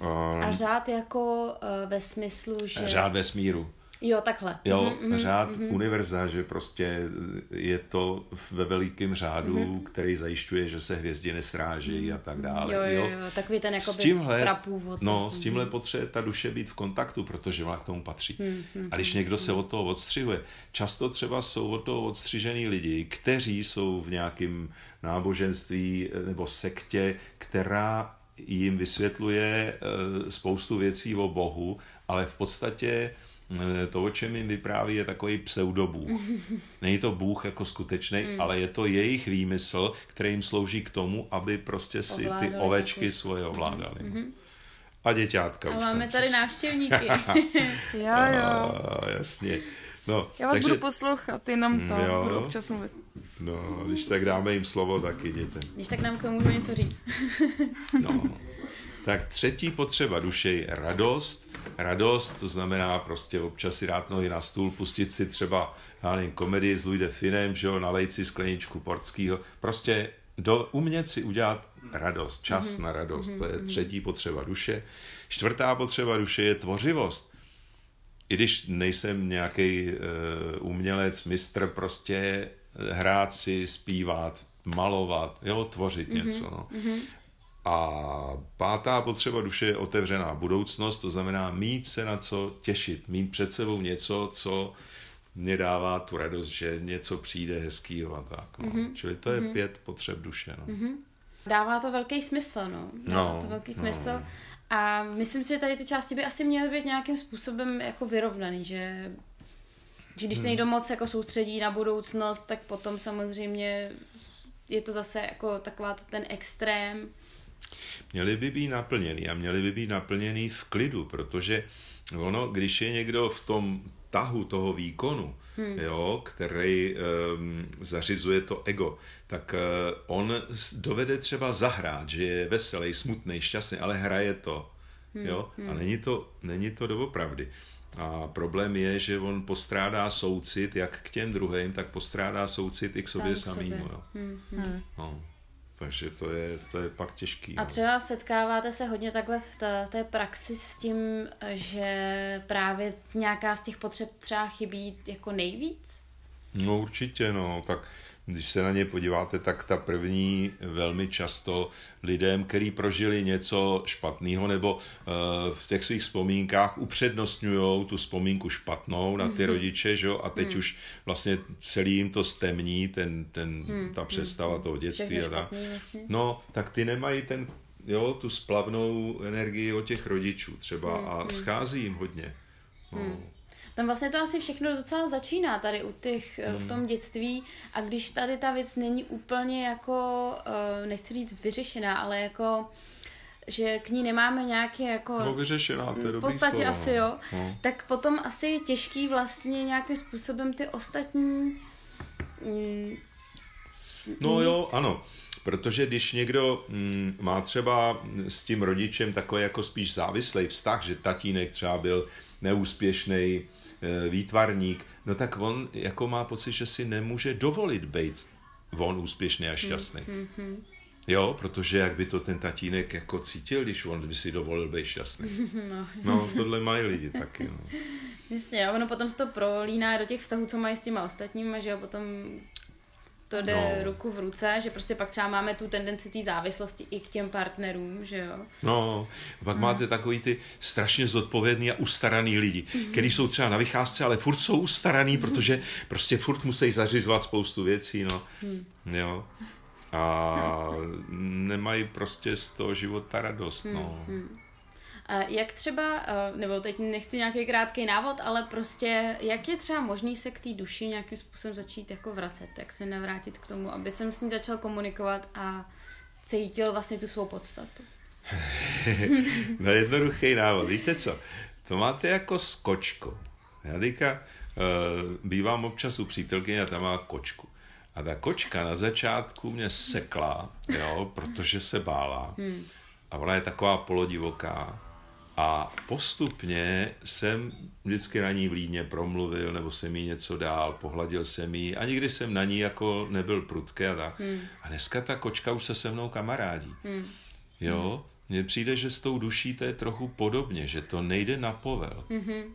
Um, a řád jako uh, ve smyslu, že... Řád vesmíru. Jo, takhle. Jo, mm-hmm, řád mm-hmm. univerza, že prostě je to ve velikém řádu, mm-hmm. který zajišťuje, že se hvězdy nestráží a tak dále. Jo, jo, jo, takový ten jakoby s tímhle, prapůvod. No, s tímhle mm-hmm. potřebuje ta duše být v kontaktu, protože ona k tomu patří. Mm-hmm. A když někdo se od toho odstřihuje, často třeba jsou od toho odstřižený lidi, kteří jsou v nějakém náboženství nebo sektě, která jim vysvětluje eh, spoustu věcí o Bohu, ale v podstatě eh, to, o čem jim vypráví, je takový pseudobůh. Není to Bůh jako skutečný, mm. ale je to jejich výmysl, který jim slouží k tomu, aby prostě si ovládali ty ovečky jako... svoje ovládali. Mm-hmm. A děťátka. A máme tady návštěvníky. jo, jo. A, jasně. No, Já vás takže... budu poslouchat, jenom to, jo. budu občas mluvit. No, když tak dáme jim slovo, tak jděte. Když tak nám k tomu můžu něco říct. no. Tak třetí potřeba duše je radost. Radost, to znamená prostě občas si dát nohy na stůl, pustit si třeba, já nevím, komedii s Louis Finem, že jo, nalejt si skleničku portskýho. Prostě do, umět si udělat radost, čas mm-hmm. na radost. Mm-hmm. To je mhm. třetí potřeba duše. Čtvrtá potřeba duše je tvořivost i když nejsem nějaký uh, umělec, mistr, prostě hrát si, zpívat, malovat, jo, tvořit mm-hmm. něco. No. Mm-hmm. A pátá potřeba duše je otevřená budoucnost, to znamená mít se na co těšit, mít před sebou něco, co mě dává tu radost, že něco přijde hezkýho a tak. No. Mm-hmm. Čili to je mm-hmm. pět potřeb duše. No. Mm-hmm. Dává to velký smysl, no. Dává no, to velký no. smysl. A myslím si, že tady ty části by asi měly být nějakým způsobem jako vyrovnaný, že, že když se hmm. někdo moc jako soustředí na budoucnost, tak potom samozřejmě je to zase jako taková ten extrém, Měly by být naplněný a měly by být naplněný v klidu, protože ono, když je někdo v tom tahu toho výkonu, hmm. jo, který um, zařizuje to ego, tak uh, on dovede třeba zahrát, že je veselý, smutný, šťastný, ale hraje to. Hmm. Jo? A hmm. není to, není to doopravdy. A problém je, že on postrádá soucit jak k těm druhým, tak postrádá soucit i k sobě Sám samým. Sobě. Hmm. Hmm. No. Takže to je, to je pak těžký. A no. třeba setkáváte se hodně takhle v té, té praxi s tím, že právě nějaká z těch potřeb třeba chybí jako nejvíc? No určitě, no. Tak když se na ně podíváte, tak ta první velmi často lidem, kteří prožili něco špatného nebo uh, v těch svých vzpomínkách upřednostňují tu vzpomínku špatnou na ty mm-hmm. rodiče, že? a teď mm. už vlastně celý jim to stemní, ten, ten, mm. ta představa mm. toho dětství. A tak. Vlastně. No, tak ty nemají ten, jo, tu splavnou energii od těch rodičů třeba mm. a mm. schází jim hodně. No. Mm. Tam vlastně to asi všechno docela začíná tady u těch, hmm. v tom hmm. dětství a když tady ta věc není úplně jako, eh, nechci říct vyřešená, ale jako že k ní nemáme nějaké jako... No vyřešená, to je V podstatě slovo, asi jo. No. Tak potom asi je těžký vlastně nějakým způsobem ty ostatní... Mm, no jo, ano. Protože když někdo mm, má třeba s tím rodičem takový jako spíš závislý vztah, že tatínek třeba byl neúspěšný Eh, výtvarník, no tak on jako má pocit, že si nemůže dovolit být on úspěšný a šťastný. Mm-hmm. Jo, protože jak by to ten tatínek jako cítil, když on by si dovolil být šťastný. No, no tohle mají lidi taky. No. Jasně, a ono potom se to prolíná do těch vztahů, co mají s těma ostatníma, že jo, potom to jde no. ruku v ruce, že prostě pak třeba máme tu tendenci té závislosti i k těm partnerům, že jo. No, pak hmm. máte takový ty strašně zodpovědný a ustaraný lidi, hmm. kteří jsou třeba na vycházce, ale furt jsou ustaraný, protože prostě furt musí zařizovat spoustu věcí, no. Hmm. Jo. A nemají prostě z toho života radost, no. Hmm. Jak třeba, eh, nebo teď nechci nějaký krátký návod, ale prostě jak je třeba možný se k té duši nějakým způsobem začít jako vracet, jak se navrátit k tomu, aby jsem s ní začal komunikovat a cítil vlastně tu svou podstatu. no jednoduchý návod. Víte co? To máte jako s kočkou. Já teďka uh, bývám občas u přítelky a tam má kočku. A ta kočka na začátku mě sekla, jo, protože se bála. Hmm. A ona je taková polodivoká. A postupně jsem vždycky na ní v líně promluvil, nebo jsem jí něco dál, pohladil jsem jí a nikdy jsem na ní jako nebyl prudký a tak. Hmm. A dneska ta kočka už se se mnou kamarádí. Hmm. Jo, mně přijde, že s tou duší to je trochu podobně, že to nejde na povel. Hmm.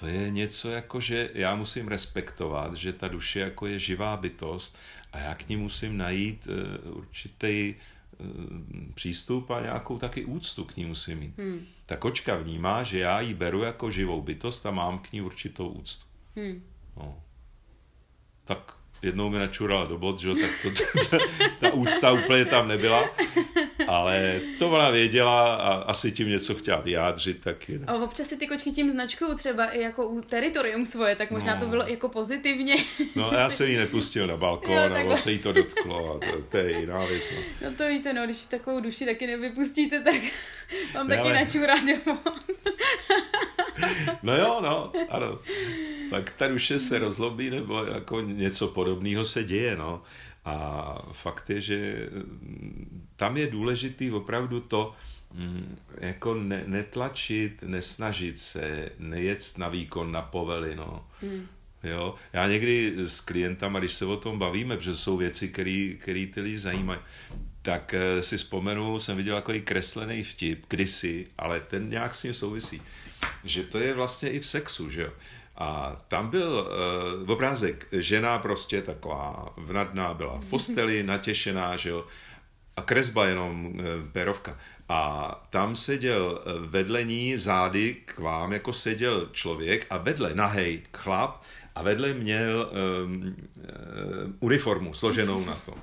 To je něco jako, že já musím respektovat, že ta duše jako je živá bytost a já k ní musím najít uh, určitý Eh, přístup a nějakou taky úctu k ní musím mít. Hmm. Ta kočka vnímá, že já ji beru jako živou bytost a mám k ní určitou úctu. Hmm. No. Tak jednou mi načurala do bod, že tak to, ta, ta úcta úplně tam nebyla, ale to ona věděla a asi tím něco chtěla vyjádřit taky. A občas si ty kočky tím značkou třeba i jako u teritorium svoje, tak možná no. to bylo jako pozitivně. No já jsem ji nepustil na balkon, jo, nebo se jí to dotklo a to, to je jiná věc. No. no to víte, no, když takovou duši taky nevypustíte, tak vám ne, taky ale... načurá domů. no jo, no, ano. Tak ta duše se rozlobí, nebo jako něco podobného se děje, no. A fakt je, že mm, tam je důležitý opravdu to, mm, jako ne, netlačit, nesnažit se, nejet na výkon, na povely, no. Hmm. Jo? Já někdy s klientama, když se o tom bavíme, protože jsou věci, které ty lidi zajímají, tak eh, si vzpomenu, jsem viděl takový kreslený vtip kdysi, ale ten nějak s ním souvisí, že to je vlastně i v sexu, že jo. A tam byl uh, obrázek, žena prostě taková vnadná, byla v posteli, natěšená, že jo, a kresba jenom uh, perovka. A tam seděl vedle ní zády k vám, jako seděl člověk a vedle nahej chlap a vedle měl um, uniformu složenou na tom.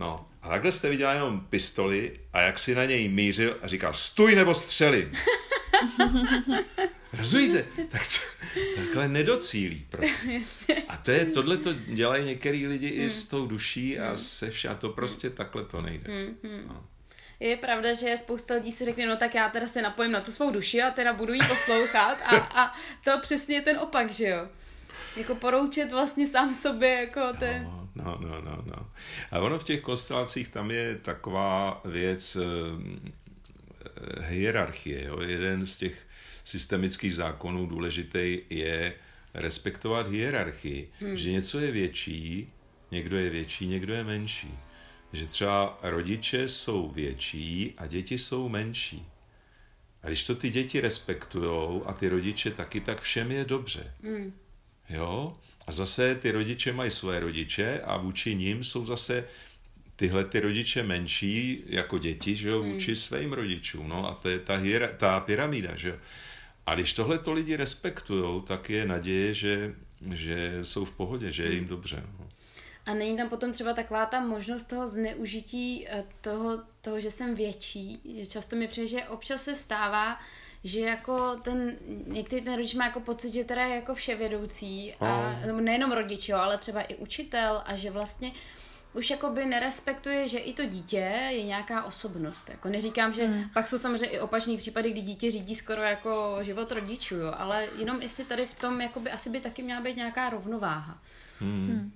No, a takhle jste viděla jenom pistoli a jak si na něj mířil a říkal, stůj nebo střelím. Rozumíte? Tak to, takhle nedocílí prostě. A to je, tohle to dělají některý lidi hmm. i s tou duší a hmm. se vše, a to prostě takhle to nejde. Hmm, hmm. No. je pravda, že spousta lidí si řekne, no tak já teda se napojím na tu svou duši a teda budu jí poslouchat a, a to přesně je ten opak, že jo. Jako poroučet vlastně sám sobě, jako ty... No, no, no, no, no. A ono v těch konstelacích tam je taková věc e, hierarchie, jo. Jeden z těch systemických zákonů důležitý je respektovat hierarchii, hmm. že něco je větší, někdo je větší, někdo je menší. Že třeba rodiče jsou větší a děti jsou menší. A když to ty děti respektujou a ty rodiče taky, tak všem je dobře. Hmm. Jo? A zase ty rodiče mají své rodiče a vůči ním jsou zase tyhle ty rodiče menší jako děti, že jo, vůči hmm. svým rodičům. No a to je ta, hier, ta pyramída, že jo. A když tohle to lidi respektují, tak je naděje, že, že jsou v pohodě, že je jim dobře. No. A není tam potom třeba taková ta možnost toho zneužití eh, toho, toho že jsem větší, že často mi přijde, že občas se stává, že jako ten, některý ten rodič má jako pocit, že teda je jako vševědoucí a no. nejenom rodič, jo, ale třeba i učitel a že vlastně už jakoby nerespektuje, že i to dítě je nějaká osobnost. Jako neříkám, že hmm. pak jsou samozřejmě i opační případy, kdy dítě řídí skoro jako život rodičů, jo, ale jenom jestli tady v tom jakoby asi by taky měla být nějaká rovnováha. Hmm. Hmm.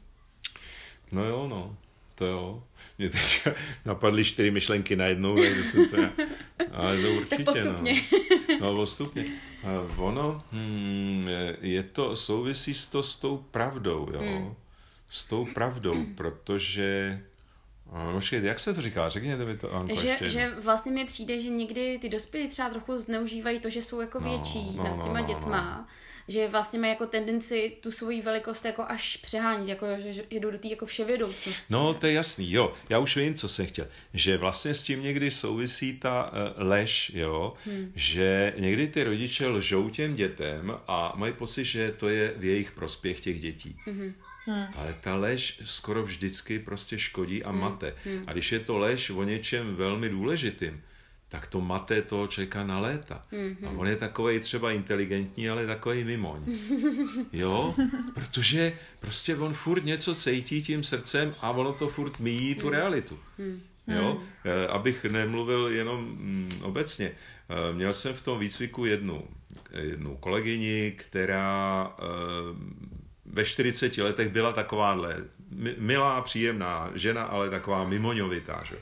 No jo, no. To jo. Mě teď napadly čtyři myšlenky najednou, takže jsem to... Ale to určitě, tak postupně. No, no postupně. Ono, hmm, je to, souvisí s to s tou pravdou, jo. Hmm s tou pravdou, protože Počkejte, jak se to říká? Řekněte mi to, Anko, že, ještě že vlastně mi přijde, že někdy ty dospělí třeba trochu zneužívají to, že jsou jako no, větší no, nad těma no, no, dětma. No. Že vlastně mají jako tendenci tu svoji velikost jako až přehánit, jako že, že jdou do té jako vševědoucnosti. No, to je jasný, jo. Já už vím, co jsem chtěl. Že vlastně s tím někdy souvisí ta uh, lež, jo. Hmm. Že někdy ty rodiče lžou těm dětem a mají pocit, že to je v jejich prospěch těch dětí. Hmm. Hmm. Ale ta lež skoro vždycky prostě škodí a hmm. mate. Hmm. A když je to lež o něčem velmi důležitým, tak to mate toho čeká na léta. Mm-hmm. A on je takový třeba inteligentní, ale takový mimoň. Jo? Protože prostě on furt něco cítí tím srdcem a ono to furt míjí tu mm. realitu. Mm. Jo? E, abych nemluvil jenom mm, obecně. E, měl jsem v tom výcviku jednu, jednu kolegyni, která e, ve 40 letech byla takováhle milá, příjemná žena, ale taková mimoňovitá. Že?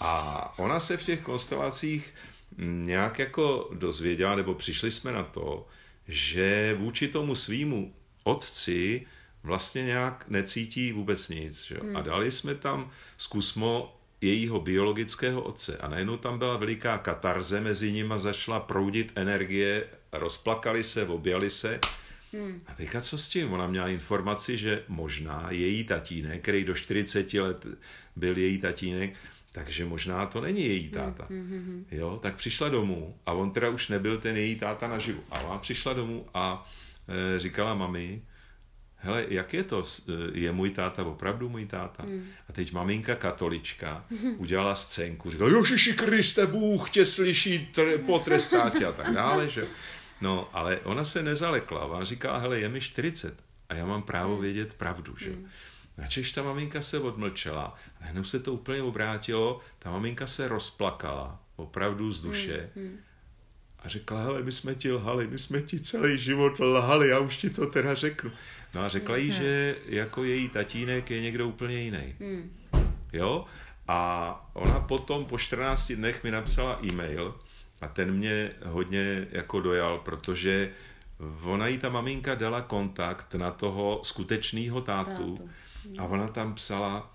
A ona se v těch konstelacích nějak jako dozvěděla, nebo přišli jsme na to, že vůči tomu svýmu otci vlastně nějak necítí vůbec nic. Že? A dali jsme tam zkusmo jejího biologického otce. A najednou tam byla veliká katarze, mezi nimi začala proudit energie, rozplakali se, objali se Hmm. A teďka co s tím? Ona měla informaci, že možná její tatínek, který do 40 let byl její tatínek, takže možná to není její hmm, táta. Hmm, hmm, hmm. Jo, tak přišla domů a on teda už nebyl ten její táta naživu. A ona přišla domů a e, říkala mami, hele, jak je to, e, je můj táta opravdu můj táta? Hmm. A teď maminka katolička udělala scénku, říkala, Jožiši Kriste, Bůh tě slyší, potrestá tě a tak dále, že No, ale ona se nezalekla. Ona říká, hele, je mi 40 a já mám právo hmm. vědět pravdu, že? Mm. Načež ta maminka se odmlčela, a jenom se to úplně obrátilo, ta maminka se rozplakala, opravdu z duše, mm. a řekla, hele, my jsme ti lhali, my jsme ti celý život lhali, já už ti to teda řeknu. No a řekla jí, že jako její tatínek je někdo úplně jiný. Mm. Jo? A ona potom po 14 dnech mi napsala e-mail, a ten mě hodně jako dojal, protože ona jí ta maminka dala kontakt na toho skutečného tátu, tátu. a ona tam psala,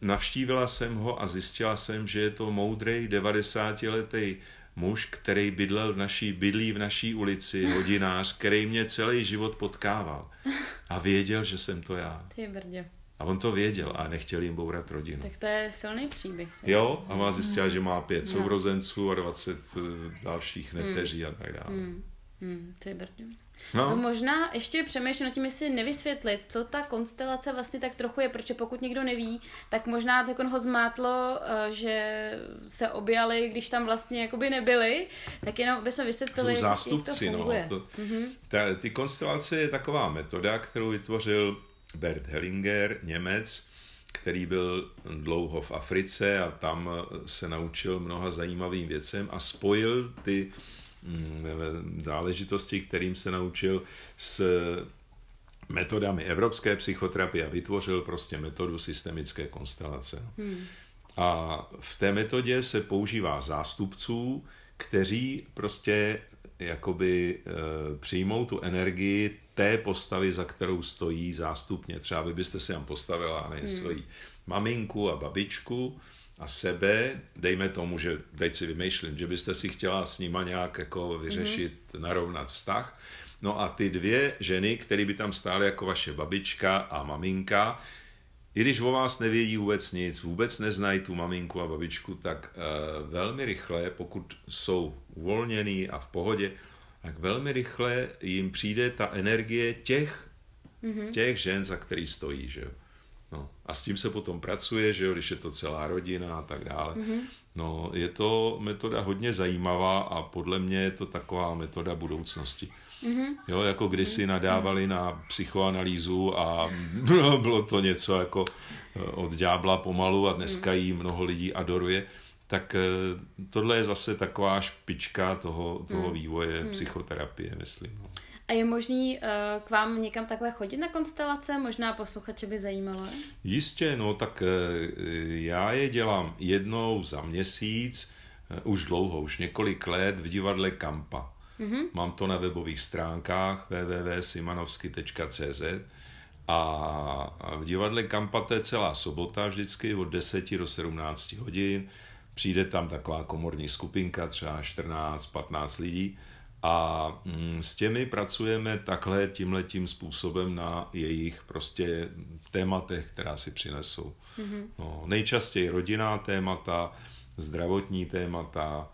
navštívila jsem ho a zjistila jsem, že je to moudrý 90-letý muž, který bydlel v naší, bydlí v naší ulici, hodinář, který mě celý život potkával. A věděl, že jsem to já. Ty brdě. A on to věděl a nechtěl jim bourat rodinu. Tak to je silný příběh. Jo, a má zjistila, že má pět no. sourozenců a 20 eh, dalších hmm. neteří a tak dále. Mm. Mm, to je brdě. No. To možná ještě přemýšlím nad tím, jestli nevysvětlit, co ta konstelace vlastně tak trochu je, protože pokud někdo neví, tak možná tak on ho zmátlo, eh, že se objali, když tam vlastně jakoby nebyli, tak jenom jsme vysvětlili, Jsou zástupci, jak to funguje. No, to, mm-hmm. ta, ty konstelace je taková metoda, kterou vytvořil Bert Hellinger, Němec, který byl dlouho v Africe a tam se naučil mnoha zajímavým věcem a spojil ty mm, záležitosti, kterým se naučil s metodami evropské psychoterapie a vytvořil prostě metodu systemické konstelace. Hmm. A v té metodě se používá zástupců, kteří prostě jakoby e, přijmou tu energii té postavy, za kterou stojí zástupně. Třeba vy byste si tam postavila ne, hmm. svoji maminku a babičku a sebe, dejme tomu, že teď si vymýšlím, že byste si chtěla s nima nějak jako vyřešit, hmm. narovnat vztah. No a ty dvě ženy, které by tam stály jako vaše babička a maminka, i když o vás nevědí vůbec nic, vůbec neznají tu maminku a babičku, tak uh, velmi rychle, pokud jsou uvolněný a v pohodě, tak velmi rychle jim přijde ta energie těch, mm-hmm. těch žen, za který stojí, že jo. No, a s tím se potom pracuje, že jo, když je to celá rodina a tak dále. Mm-hmm. No, je to metoda hodně zajímavá a podle mě je to taková metoda budoucnosti. Mm-hmm. Jo, jako kdysi nadávali na psychoanalýzu a bylo to něco jako eh, od ďábla pomalu a dneska ji mnoho lidí adoruje. Tak eh, tohle je zase taková špička toho, toho mm. vývoje mm. psychoterapie, myslím. No. A je možný uh, k vám někam takhle chodit na konstelace? Možná posluchače by zajímalo. Jistě, no tak uh, já je dělám jednou za měsíc, uh, už dlouho, už několik let v divadle Kampa. Mm-hmm. Mám to na webových stránkách www.simanovsky.cz a v divadle Kampa to je celá sobota vždycky od 10 do 17 hodin. Přijde tam taková komorní skupinka, třeba 14-15 lidí a mm, s těmi pracujeme takhle tímhletím způsobem na jejich prostě tématech, která si přinesou. Mm-hmm. No, nejčastěji rodinná témata, zdravotní témata,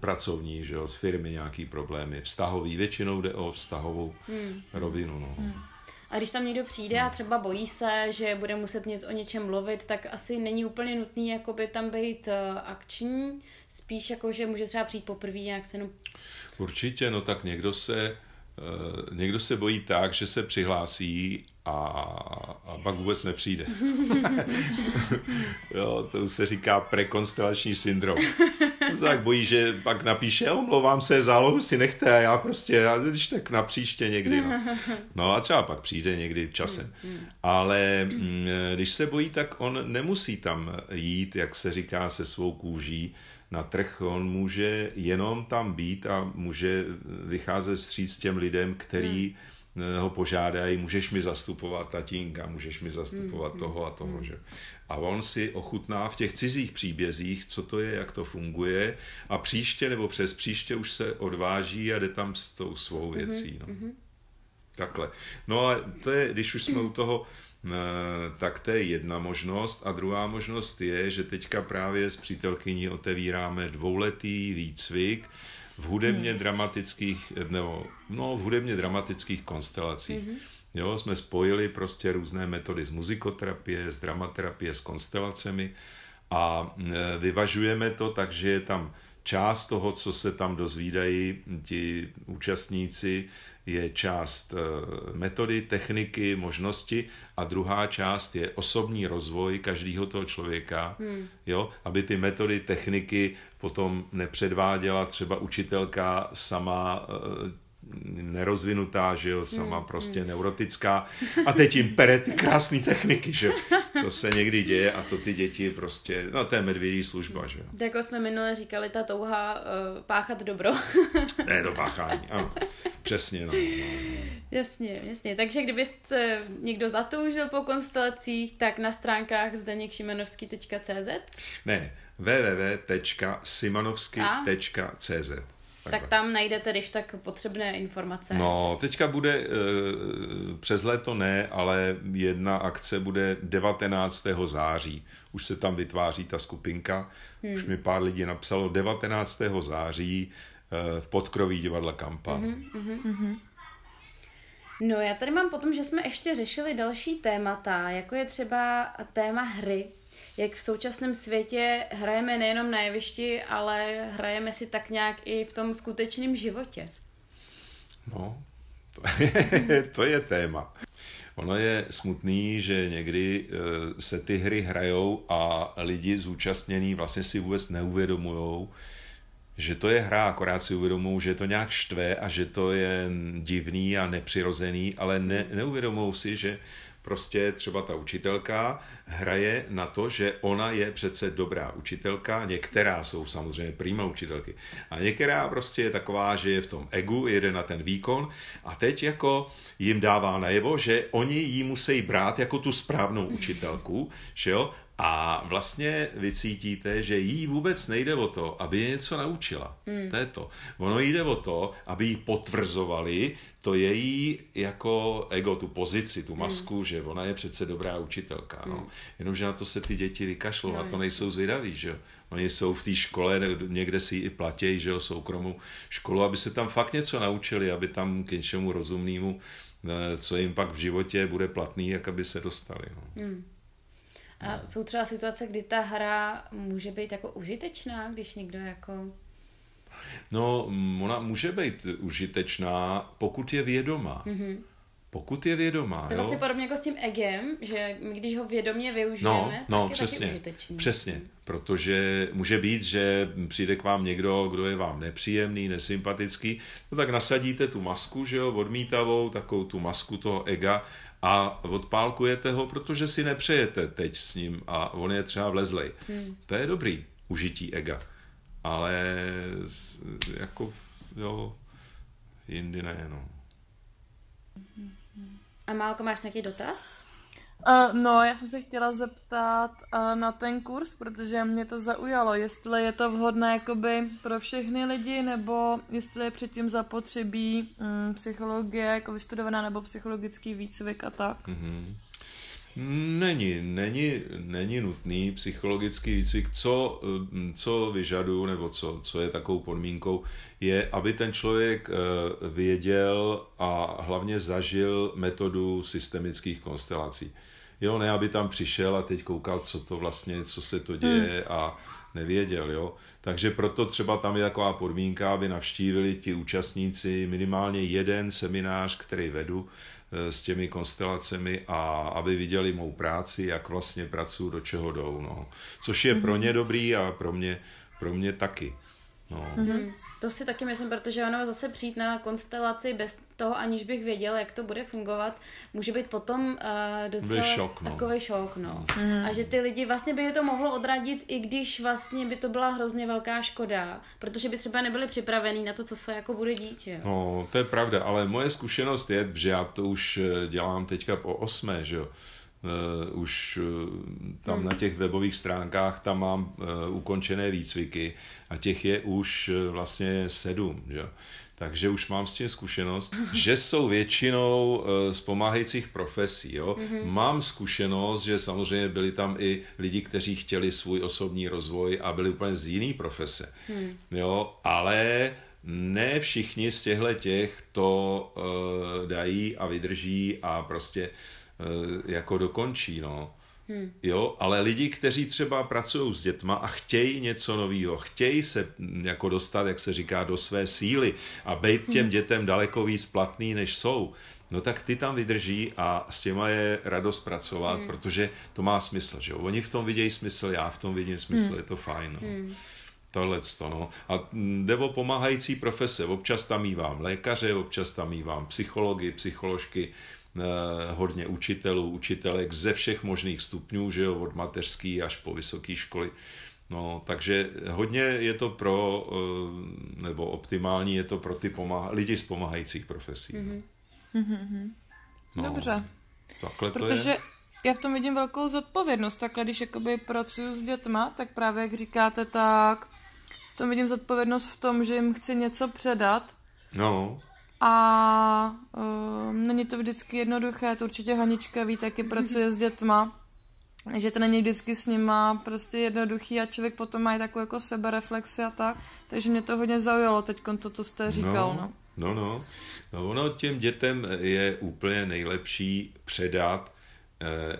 pracovní, že jo, z firmy nějaký problémy, vztahový, většinou jde o vztahovou hmm. rovinu. No. Hmm. A když tam někdo přijde a třeba bojí se, že bude muset něco o něčem mluvit, tak asi není úplně nutný jakoby tam být uh, akční, spíš jako, že může třeba přijít poprvé nějak se jenom... Určitě, no tak někdo se někdo se bojí tak, že se přihlásí a, a pak vůbec nepřijde. jo, to se říká prekonstelační syndrom. To se tak bojí, že pak napíše, omlouvám se, zálohu si nechte a já prostě, já, když tak na příště někdy. No. no a třeba pak přijde někdy časem. Ale mm, když se bojí, tak on nemusí tam jít, jak se říká, se svou kůží, na trh, on může jenom tam být a může vycházet vstříc těm lidem, který hmm. ho požádají, můžeš mi zastupovat tatínka, můžeš mi zastupovat hmm. toho a toho. Hmm. Že? A on si ochutná v těch cizích příbězích, co to je, jak to funguje a příště nebo přes příště už se odváží a jde tam s tou svou hmm. věcí. No. Hmm. Takhle. No a to je, když už jsme u toho Eh, tak to je jedna možnost. A druhá možnost je, že teďka právě s přítelkyní otevíráme dvouletý výcvik v hudebně hmm. dramatických, nebo, no, v hudebně dramatických konstelacích. Hmm. Jo, jsme spojili prostě různé metody z muzikoterapie, z dramaterapie, s konstelacemi a eh, vyvažujeme to tak, že je tam část toho, co se tam dozvídají ti účastníci, je část eh, metody, techniky, možnosti a druhá část je osobní rozvoj každého toho člověka, hmm. jo, aby ty metody, techniky potom nepředváděla třeba učitelka sama eh, nerozvinutá, že jo, sama hmm, prostě hmm. neurotická a teď jim pere ty krásné techniky, že to se někdy děje a to ty děti prostě, no to je medvědí služba, že jo. Jako jsme minule říkali, ta touha uh, páchat dobro. ne, to páchání, ano, přesně, no, no, no. Jasně, jasně, takže kdybyste někdo zatoužil po konstelacích, tak na stránkách zdeněkšimenovský.cz Ne, www.simanovsky.cz tak, tak tam najdete, když tak potřebné informace. No, teďka bude, e, přes léto ne, ale jedna akce bude 19. září. Už se tam vytváří ta skupinka. Hmm. Už mi pár lidí napsalo 19. září e, v podkroví divadla Kampa. Mm-hmm, mm-hmm. No já tady mám potom, že jsme ještě řešili další témata, jako je třeba téma hry jak v současném světě hrajeme nejenom na jevišti, ale hrajeme si tak nějak i v tom skutečném životě. No, to je, to je téma. ono je smutný, že někdy eh, se ty hry hrajou a lidi zúčastnění vlastně si vůbec neuvědomujou, že to je hra, akorát si uvědomují, že to nějak štve a že to je divný a nepřirozený, ale ne, neuvědomují si, že prostě třeba ta učitelka hraje na to, že ona je přece dobrá učitelka, některá jsou samozřejmě prýma učitelky. A některá prostě je taková, že je v tom egu, jede na ten výkon a teď jako jim dává najevo, že oni jí musí brát jako tu správnou učitelku, že jo, a vlastně vy cítíte, že jí vůbec nejde o to, aby je něco naučila. Hmm. To je to. Ono jde o to, aby jí potvrzovali to její jako ego, tu pozici, tu masku, hmm. že ona je přece dobrá učitelka. No. Hmm. Jenomže na to se ty děti vykašlou, no, a to nejsou zvědaví, že jo. Oni jsou v té škole, někde si ji i platí, že jo, soukromou školu, aby se tam fakt něco naučili, aby tam k něčemu rozumnému, eh, co jim pak v životě bude platný, jak aby se dostali. No. Hmm. A jsou třeba situace, kdy ta hra může být jako užitečná, když někdo jako... No, ona může být užitečná, pokud je vědomá. Mm-hmm. Pokud je vědomá. To je vlastně podobně jako s tím egem, že my když ho vědomě využijeme, no, no, tak je přesně, taky užitečný. Přesně, protože může být, že přijde k vám někdo, kdo je vám nepříjemný, nesympatický, no tak nasadíte tu masku, že jo, odmítavou, takovou tu masku toho ega a odpálkujete ho, protože si nepřejete teď s ním a on je třeba vlezlej. Hmm. To je dobrý užití ega. Ale jako, jo, jindy ne, no. A Málko, máš nějaký dotaz? Uh, no, já jsem se chtěla zeptat uh, na ten kurz, protože mě to zaujalo, jestli je to vhodné jakoby pro všechny lidi, nebo jestli je předtím zapotřebí um, psychologie jako vystudovaná, nebo psychologický výcvik a tak. Mm-hmm. Není, není, není nutný psychologický výcvik. Co, co vyžaduju, nebo co, co je takovou podmínkou, je, aby ten člověk eh, věděl a hlavně zažil metodu systemických konstelací. Jo, ne, aby tam přišel a teď koukal, co to vlastně, co se to děje hmm. a nevěděl, jo. Takže proto třeba tam je taková podmínka, aby navštívili ti účastníci minimálně jeden seminář, který vedu s těmi konstelacemi a aby viděli mou práci, jak vlastně pracuji, do čeho jdou, no. Což je pro hmm. ně dobrý a pro mě, pro mě taky. No. Mm-hmm. To si taky myslím, protože ono zase přijít na konstelaci bez toho, aniž bych věděl, jak to bude fungovat, může být potom uh, docela šok, no. takový šok. No. Mm. A že ty lidi vlastně by je to mohlo odradit, i když vlastně by to byla hrozně velká škoda, protože by třeba nebyli připravení na to, co se jako bude dít. Jo? No, to je pravda, ale moje zkušenost je, že já to už eh, dělám teďka po osmé, že jo Uh, už uh, tam hmm. na těch webových stránkách tam mám uh, ukončené výcviky a těch je už uh, vlastně sedm, že? takže už mám s tím zkušenost, že jsou většinou z pomáhajících profesí. Jo? Mm-hmm. Mám zkušenost, že samozřejmě byli tam i lidi, kteří chtěli svůj osobní rozvoj a byli úplně z jiný profese. Mm. Jo? Ale ne všichni z těchto těch to uh, dají a vydrží a prostě jako dokončí, no. Hmm. Jo, ale lidi, kteří třeba pracují s dětma a chtějí něco nového, chtějí se mm, jako dostat, jak se říká, do své síly a být těm hmm. dětem daleko víc platný, než jsou, no tak ty tam vydrží a s těma je radost pracovat, hmm. protože to má smysl, že jo. Oni v tom vidějí smysl, já v tom vidím smysl, hmm. je to fajn, no. Hmm tohle no. A mm, jde o pomáhající profese. Občas tam mývám lékaře, občas tam mývám psychologi, psycholožky, Eh, hodně učitelů, učitelek ze všech možných stupňů, že jo, od mateřský až po vysoké školy. No, takže hodně je to pro, eh, nebo optimální je to pro ty pomáha, lidi z pomáhajících profesí. Mm-hmm. Mm-hmm. No, Dobře. Takhle to Protože je. já v tom vidím velkou zodpovědnost. Takhle, když jakoby pracuji s dětma, tak právě jak říkáte, tak v tom vidím zodpovědnost v tom, že jim chci něco předat. No. A uh, není to vždycky jednoduché, to určitě Hanička ví, taky pracuje s dětma, že to není vždycky s nima prostě jednoduchý a člověk potom má i takovou jako sebereflexi a tak, takže mě to hodně zaujalo teď to, co jste říkal, no. No, no, no. no ono těm dětem je úplně nejlepší předat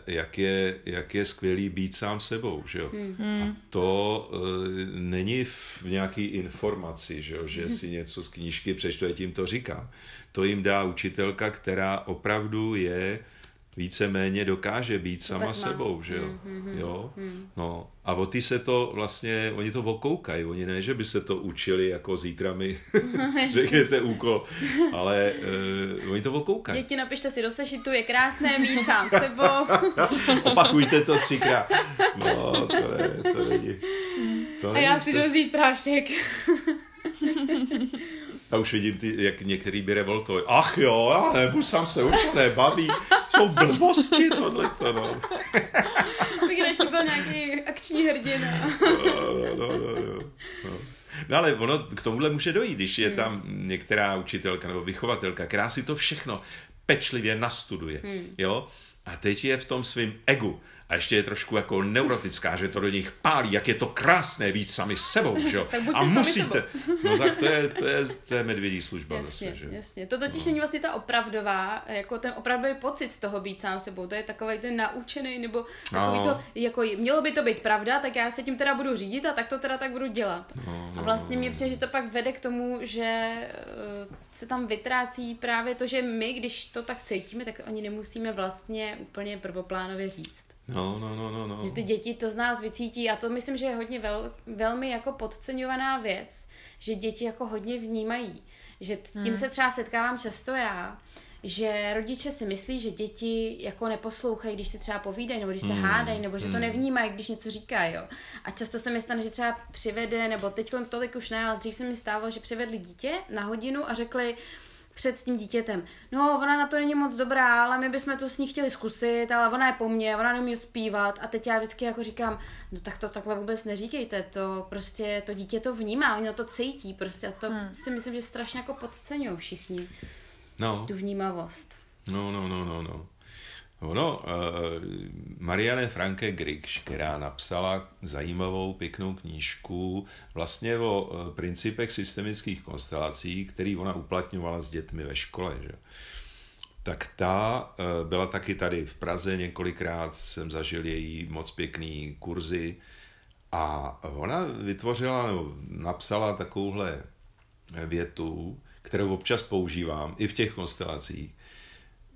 jak je, jak je skvělý být sám sebou, že jo? Hmm. A to uh, není v nějaký informaci, že jo? že si něco z knížky přečtu, já tím to říkám. To jim dá učitelka, která opravdu je víceméně dokáže být sama sebou, že jo. Mm, jo? Mm. No, a o ty se to vlastně, oni to okoukají, oni ne, že by se to učili, jako zítra mi řekněte úkol, ale uh, oni to okoukají. Děti, napište si do sešitu, je krásné být sám sebou. Opakujte to třikrát. No, to ne, to není. To a já si dozít prášek. Já už vidím, ty, jak některý by revoltovali. Ach jo, já nebudu sám se už to nebaví. Jsou blbosti tohleto, no. Bych radši byl nějaký akční hrdina. no, no, no, no, no. no. No ale ono k tomuhle může dojít, když je hmm. tam některá učitelka nebo vychovatelka, která si to všechno pečlivě nastuduje, hmm. jo, a teď je v tom svým egu a ještě je trošku jako neurotická, že to do nich pálí, jak je to krásné být sami sebou, že jo? a musíte. No tak to je, to je, to je medvědí služba jasně, zase, že? Jasně, to totiž no. není vlastně ta opravdová, jako ten opravdový pocit z toho být sám sebou, to je takový ten naučený, nebo takový no. to, jako mělo by to být pravda, tak já se tím teda budu řídit a tak to teda tak budu dělat. No, no, a vlastně mě přijde, že to pak vede k tomu, že uh, se tam vytrácí právě to, že my, když to tak cítíme, tak oni nemusíme vlastně úplně prvoplánově říct. No, no, no, no, no. Že ty děti to z nás vycítí a to myslím, že je hodně vel, velmi jako podceňovaná věc, že děti jako hodně vnímají. Že s tím hmm. se třeba setkávám často já, že rodiče si myslí, že děti jako neposlouchají, když si třeba povídají, nebo když se hmm. hádají, nebo že to hmm. nevnímají, když něco říkají. Jo. A často se mi stane, že třeba přivede, nebo teď tolik už ne, ale dřív se mi stávalo, že přivedli dítě na hodinu a řekli, před tím dítětem. No, ona na to není moc dobrá, ale my bychom to s ní chtěli zkusit, ale ona je po mně, ona neumí zpívat. A teď já vždycky jako říkám, no tak to takhle vůbec neříkejte, to prostě to dítě to vnímá, oni to cítí, prostě a to hmm. si myslím, že strašně jako podceňují všichni. No. Tu vnímavost. No, no, no, no, no. Ono, uh, Marianne Franke Grigš, která napsala zajímavou, pěknou knížku vlastně o uh, principech systemických konstelací, který ona uplatňovala s dětmi ve škole, že? tak ta uh, byla taky tady v Praze, několikrát jsem zažil její moc pěkný kurzy a ona vytvořila nebo napsala takovouhle větu, kterou občas používám i v těch konstelacích,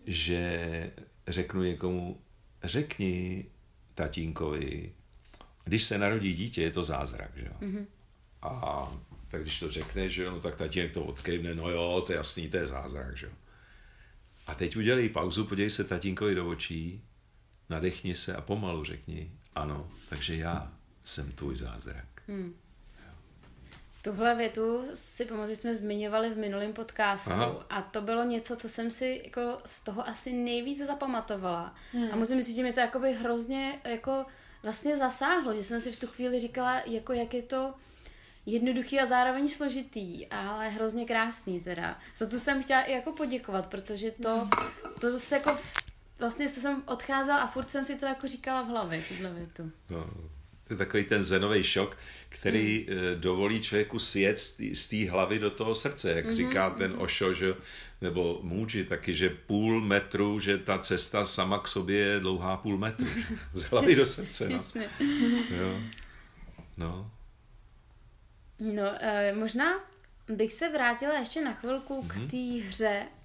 že řeknu někomu, řekni tatínkovi, když se narodí dítě, je to zázrak, že jo? Mm-hmm. A tak když to řekne, že jo, no tak tatínek to odkejvne, no jo, to je jasný, to je zázrak, že jo? A teď udělej pauzu, podívej se tatínkovi do očí, nadechni se a pomalu řekni, ano, takže já jsem tvůj zázrak. Mm. Tuhle větu si pamatuju, jsme zmiňovali v minulém podcastu Aha. a to bylo něco, co jsem si jako z toho asi nejvíc zapamatovala. Hmm. A musím říct, že mě to jakoby hrozně jako vlastně zasáhlo, že jsem si v tu chvíli říkala, jako jak je to jednoduchý a zároveň složitý, ale hrozně krásný teda. Za to jsem chtěla i jako poděkovat, protože to, to se jako vlastně to jsem odcházela a furt jsem si to jako říkala v hlavě, tuhle větu. No, takový ten zenový šok, který hmm. Eh, dovolí člověku sjet z té hlavy do toho srdce, jak mm-hmm. říká ten. Ošo, že, nebo Můži taky, že půl metru, že ta cesta sama k sobě je dlouhá půl metru. Z hlavy do srdce. No. jo. No. No, e, možná bych se vrátila ještě na chvilku mm-hmm. k mhm. té hře, Eh,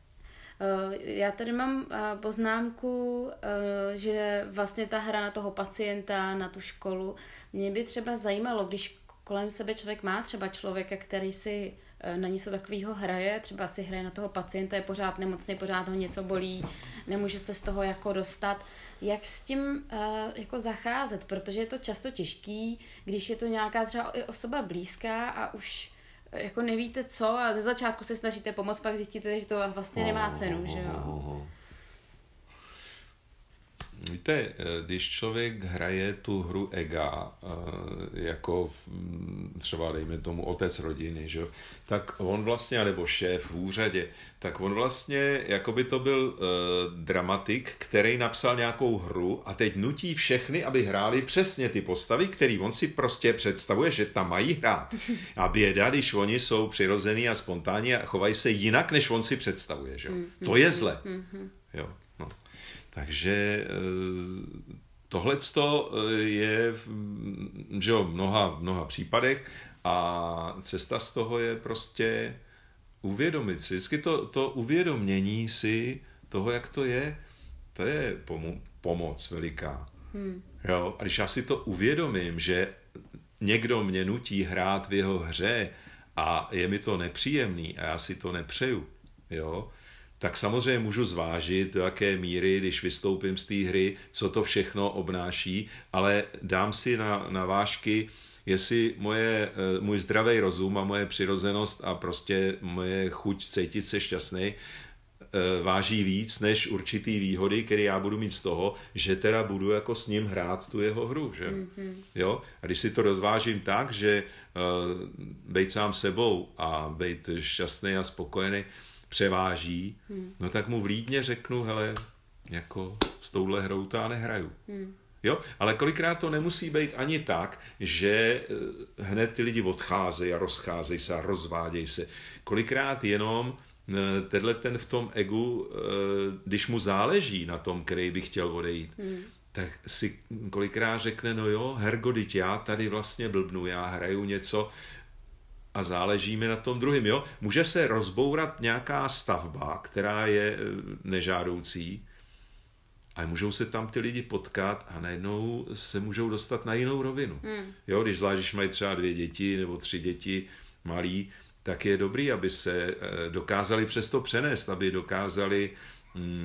já tady mám eh, poznámku, eh, že vlastně ta hra na toho pacienta, na tu školu, mě by třeba zajímalo, když kolem sebe člověk má třeba člověka, který si na něco takového hraje, třeba si hraje na toho pacienta, je pořád nemocný, pořád ho něco bolí, nemůže se z toho jako dostat. Jak s tím uh, jako zacházet, protože je to často těžký, když je to nějaká třeba osoba blízká a už jako nevíte co a ze začátku se snažíte pomoct, pak zjistíte, že to vlastně nemá cenu, že jo. Víte, eh, když člověk hraje tu hru ega, eh, jako třeba dejme tomu otec rodiny, že? tak on vlastně, nebo šéf v úřadě, tak on vlastně, jako by to byl uh, dramatik, který napsal nějakou hru a teď nutí všechny, aby hráli přesně ty postavy, který on si prostě představuje, že tam mají hrát. A běda, když oni jsou přirozený a spontánní a chovají se jinak, než on si představuje, že? To je zle. Jo. Takže eh, tohle eh, je že jo, mnoha, mnoha případech a cesta z toho je prostě uvědomit si, vždycky to, to uvědomění si toho, jak to je, to je pomo- pomoc veliká. Hmm. Jo? A když já si to uvědomím, že někdo mě nutí hrát v jeho hře a je mi to nepříjemný a já si to nepřeju, jo, tak samozřejmě můžu zvážit, do jaké míry, když vystoupím z té hry, co to všechno obnáší, ale dám si na, na vážky, jestli moje, eh, můj zdravý rozum a moje přirozenost a prostě moje chuť cítit se šťastný eh, váží víc než určitý výhody, které já budu mít z toho, že teda budu jako s ním hrát tu jeho hru, že? Mm-hmm. Jo? A když si to rozvážím tak, že uh, být sám sebou a být šťastný a spokojený převáží, mm. no tak mu vlídně řeknu, hele, jako s touhle hrou to já nehraju. Mm. Jo? Ale kolikrát to nemusí být ani tak, že eh, hned ty lidi odcházejí a rozcházejí se a rozvádějí se. Kolikrát jenom eh, tenhle ten v tom egu, eh, když mu záleží na tom, který by chtěl odejít, hmm. tak si kolikrát řekne, no jo, hergodit, já tady vlastně blbnu, já hraju něco a záleží mi na tom druhým. Jo? Může se rozbourat nějaká stavba, která je nežádoucí, ale můžou se tam ty lidi potkat a najednou se můžou dostat na jinou rovinu. Hmm. Jo, když zvlášť, když mají třeba dvě děti nebo tři děti malí, tak je dobrý, aby se eh, dokázali přesto přenést, aby dokázali, hm,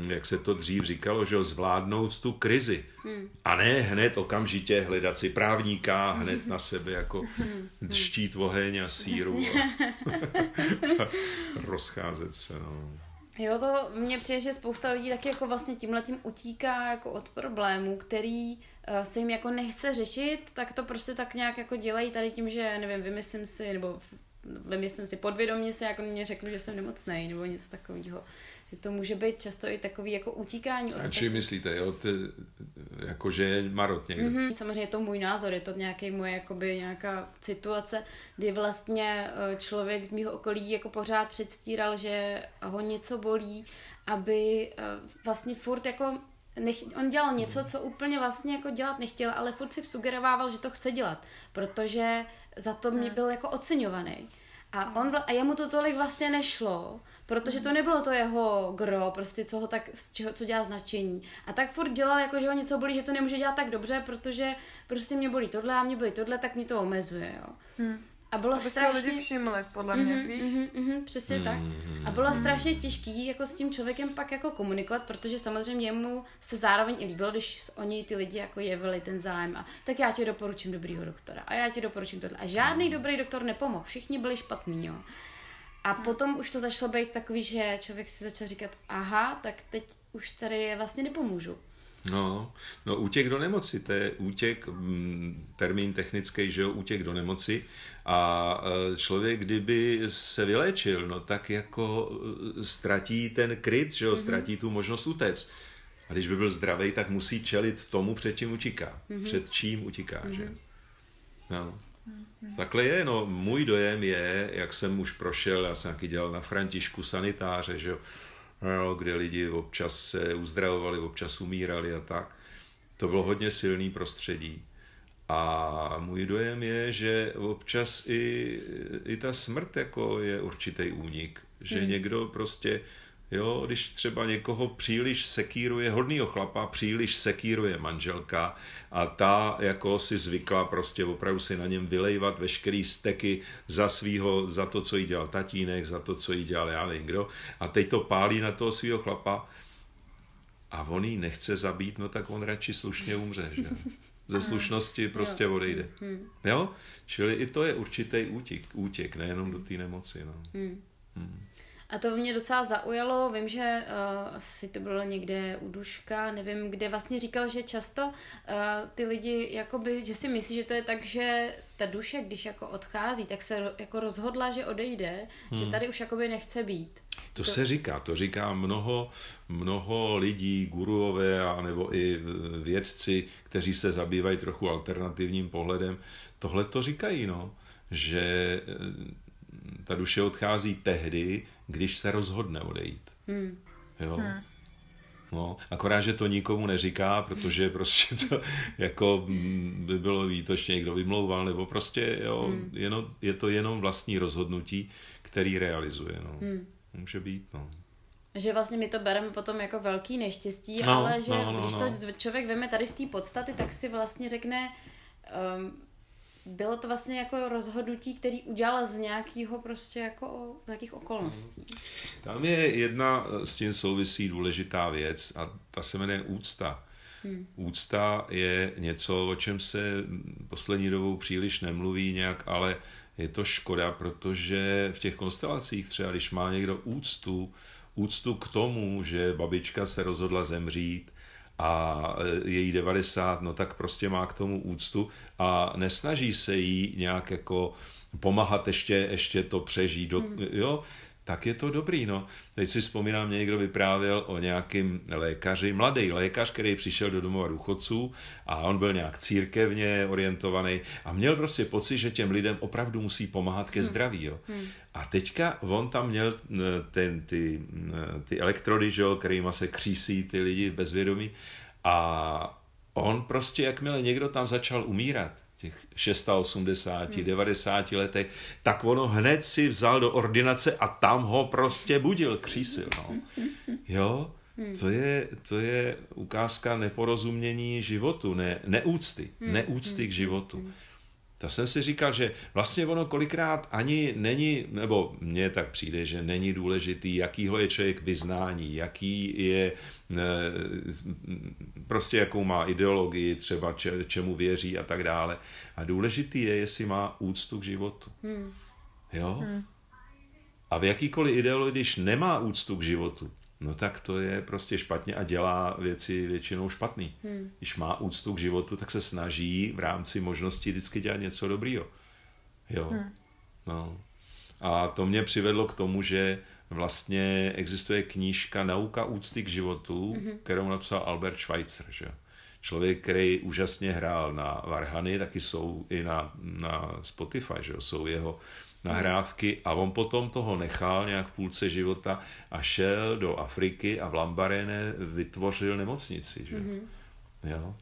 jak se to dřív říkalo, že zvládnout tu krizi. Hmm. A ne hned okamžitě hledat si právníka, hned na sebe jako hmm. štít oheň a síru a, a rozcházet se. No. Jo, to mně přijde, že spousta lidí taky jako vlastně tímhletím utíká jako od problémů, který uh, se jim jako nechce řešit, tak to prostě tak nějak jako dělají tady tím, že nevím, vymyslím si, nebo vymyslím si podvědomě se, jako mě řeknu, že jsem nemocný, nebo něco takového že to může být často i takový jako utíkání. A či myslíte, jo, ty, jako že je marot někde? Mm-hmm. Samozřejmě je to můj názor, je to nějaký moje jakoby nějaká situace, kdy vlastně eh, člověk z mého okolí jako pořád předstíral, že ho něco bolí, aby eh, vlastně furt jako nech, on dělal něco, co úplně vlastně jako dělat nechtěl, ale furt si sugerovával, že to chce dělat, protože za to mě hmm. byl jako oceňovaný. A, on, a jemu to tolik vlastně nešlo, protože to nebylo to jeho gro, prostě co ho tak, z čeho, co dělá značení. A tak furt dělal, jako že ho něco bolí, že to nemůže dělat tak dobře, protože prostě mě bolí tohle a mě bolí tohle, tak mě to omezuje, jo. Hmm. A bylo Aby strašně... lidi všimli, podle mě, mm-hmm, víš? Mm-hmm, mm-hmm, přesně mm-hmm. tak. A bylo mm-hmm. strašně těžký jako s tím člověkem pak jako komunikovat, protože samozřejmě jemu se zároveň i líbilo, když oni ty lidi jako jevili ten zájem a tak já ti doporučím dobrýho doktora a já ti doporučím tohle. A žádný mm. dobrý doktor nepomohl, všichni byli špatní, jo. A hmm. potom už to začalo být takový, že člověk si začal říkat, aha, tak teď už tady vlastně nepomůžu. No, no útěk do nemoci, to je útěk, mm, termín technický, že jo, útěk do nemoci a e, člověk, kdyby se vyléčil, no tak jako e, ztratí ten kryt, že jo, mm-hmm. ztratí tu možnost utéct. A když by byl zdravý, tak musí čelit tomu, před čím utíká. Mm-hmm. Před čím utíká, mm-hmm. že mhm. No. Mm-hmm. Takhle je, no, můj dojem je, jak jsem už prošel, já jsem taky dělal na Františku sanitáře, že jo, no, kde lidi občas se uzdravovali, občas umírali a tak. To bylo hodně silný prostředí. A můj dojem je, že občas i, i ta smrt jako je určitý únik. Že hmm. někdo prostě Jo, když třeba někoho příliš sekíruje, hodnýho chlapa příliš sekíruje manželka a ta jako si zvykla prostě opravdu si na něm vylejvat veškerý steky za svýho, za to, co jí dělal tatínek, za to, co jí dělal já nevím kdo a teď to pálí na toho svého chlapa a on jí nechce zabít, no tak on radši slušně umře, že? Ze slušnosti prostě odejde. Hmm. Jo? Čili i to je určitý útěk, útěk nejenom do té nemoci. No. Hmm. A to mě docela zaujalo, vím, že uh, asi to bylo někde u Duška, nevím, kde vlastně říkal, že často uh, ty lidi, jakoby, že si myslí, že to je tak, že ta duše, když jako odchází, tak se jako rozhodla, že odejde, hmm. že tady už jakoby nechce být. To, to se říká, to říká mnoho, mnoho lidí, guruové a nebo i vědci, kteří se zabývají trochu alternativním pohledem, tohle to říkají, no, že ta duše odchází tehdy, když se rozhodne odejít. Hmm. Jo? Hmm. No, akorát, že to nikomu neříká, protože prostě to jako mm, by bylo výtočně někdo vymlouval, nebo prostě jo, hmm. jenom, je to jenom vlastní rozhodnutí, který realizuje. No. Hmm. Může být, no. Že vlastně my to bereme potom jako velký neštěstí, no, ale že no, no, když no. to člověk veme tady z té podstaty, tak si vlastně řekne, um, bylo to vlastně jako rozhodnutí, který udělal z nějakého prostě jako nějakých okolností. Mhm. Tam je jedna s tím souvisí důležitá věc a ta se jmenuje úcta. Hmm. Úcta je něco, o čem se poslední dobou příliš nemluví nějak, ale je to škoda, protože v těch konstelacích třeba, když má někdo úctu, úctu k tomu, že babička se rozhodla zemřít a e, její 90, no tak prostě má k tomu úctu a nesnaží se jí nějak jako pomáhat ještě, ještě to přežít. Do, hmm. jo? Tak je to dobrý. No. Teď si vzpomínám, někdo vyprávěl o nějakým lékaři, mladý lékař, který přišel do domova důchodců a on byl nějak církevně orientovaný a měl prostě pocit, že těm lidem opravdu musí pomáhat ke hm. zdraví. Jo. Hmm. A teďka on tam měl ten, ty, ty elektrody, že jo, kterýma se křísí ty lidi bezvědomí a on prostě, jakmile někdo tam začal umírat, těch 680, hmm. 90 letech, tak ono hned si vzal do ordinace a tam ho prostě budil, křísil. No. Jo, hmm. to je, to je ukázka neporozumění životu, ne, neúcty, hmm. neúcty k životu. Tak jsem si říkal, že vlastně ono kolikrát ani není, nebo mně tak přijde, že není důležitý, jakýho je člověk vyznání, jaký je, eh, prostě jakou má ideologii, třeba čemu věří a tak dále. A důležitý je, jestli má úctu k životu. Hmm. Jo? Hmm. A v jakýkoliv ideologii, když nemá úctu k životu, no tak to je prostě špatně a dělá věci většinou špatný. Hmm. Když má úctu k životu, tak se snaží v rámci možností vždycky dělat něco dobrýho. Jo. Hmm. No. A to mě přivedlo k tomu, že vlastně existuje knížka Nauka úcty k životu, hmm. kterou napsal Albert Schweitzer. Že? Člověk, který úžasně hrál na Varhany, taky jsou i na, na Spotify, že? jsou jeho nahrávky a on potom toho nechal nějak v půlce života a šel do Afriky a v Lambarene vytvořil nemocnici. Že? Mm-hmm. Jo?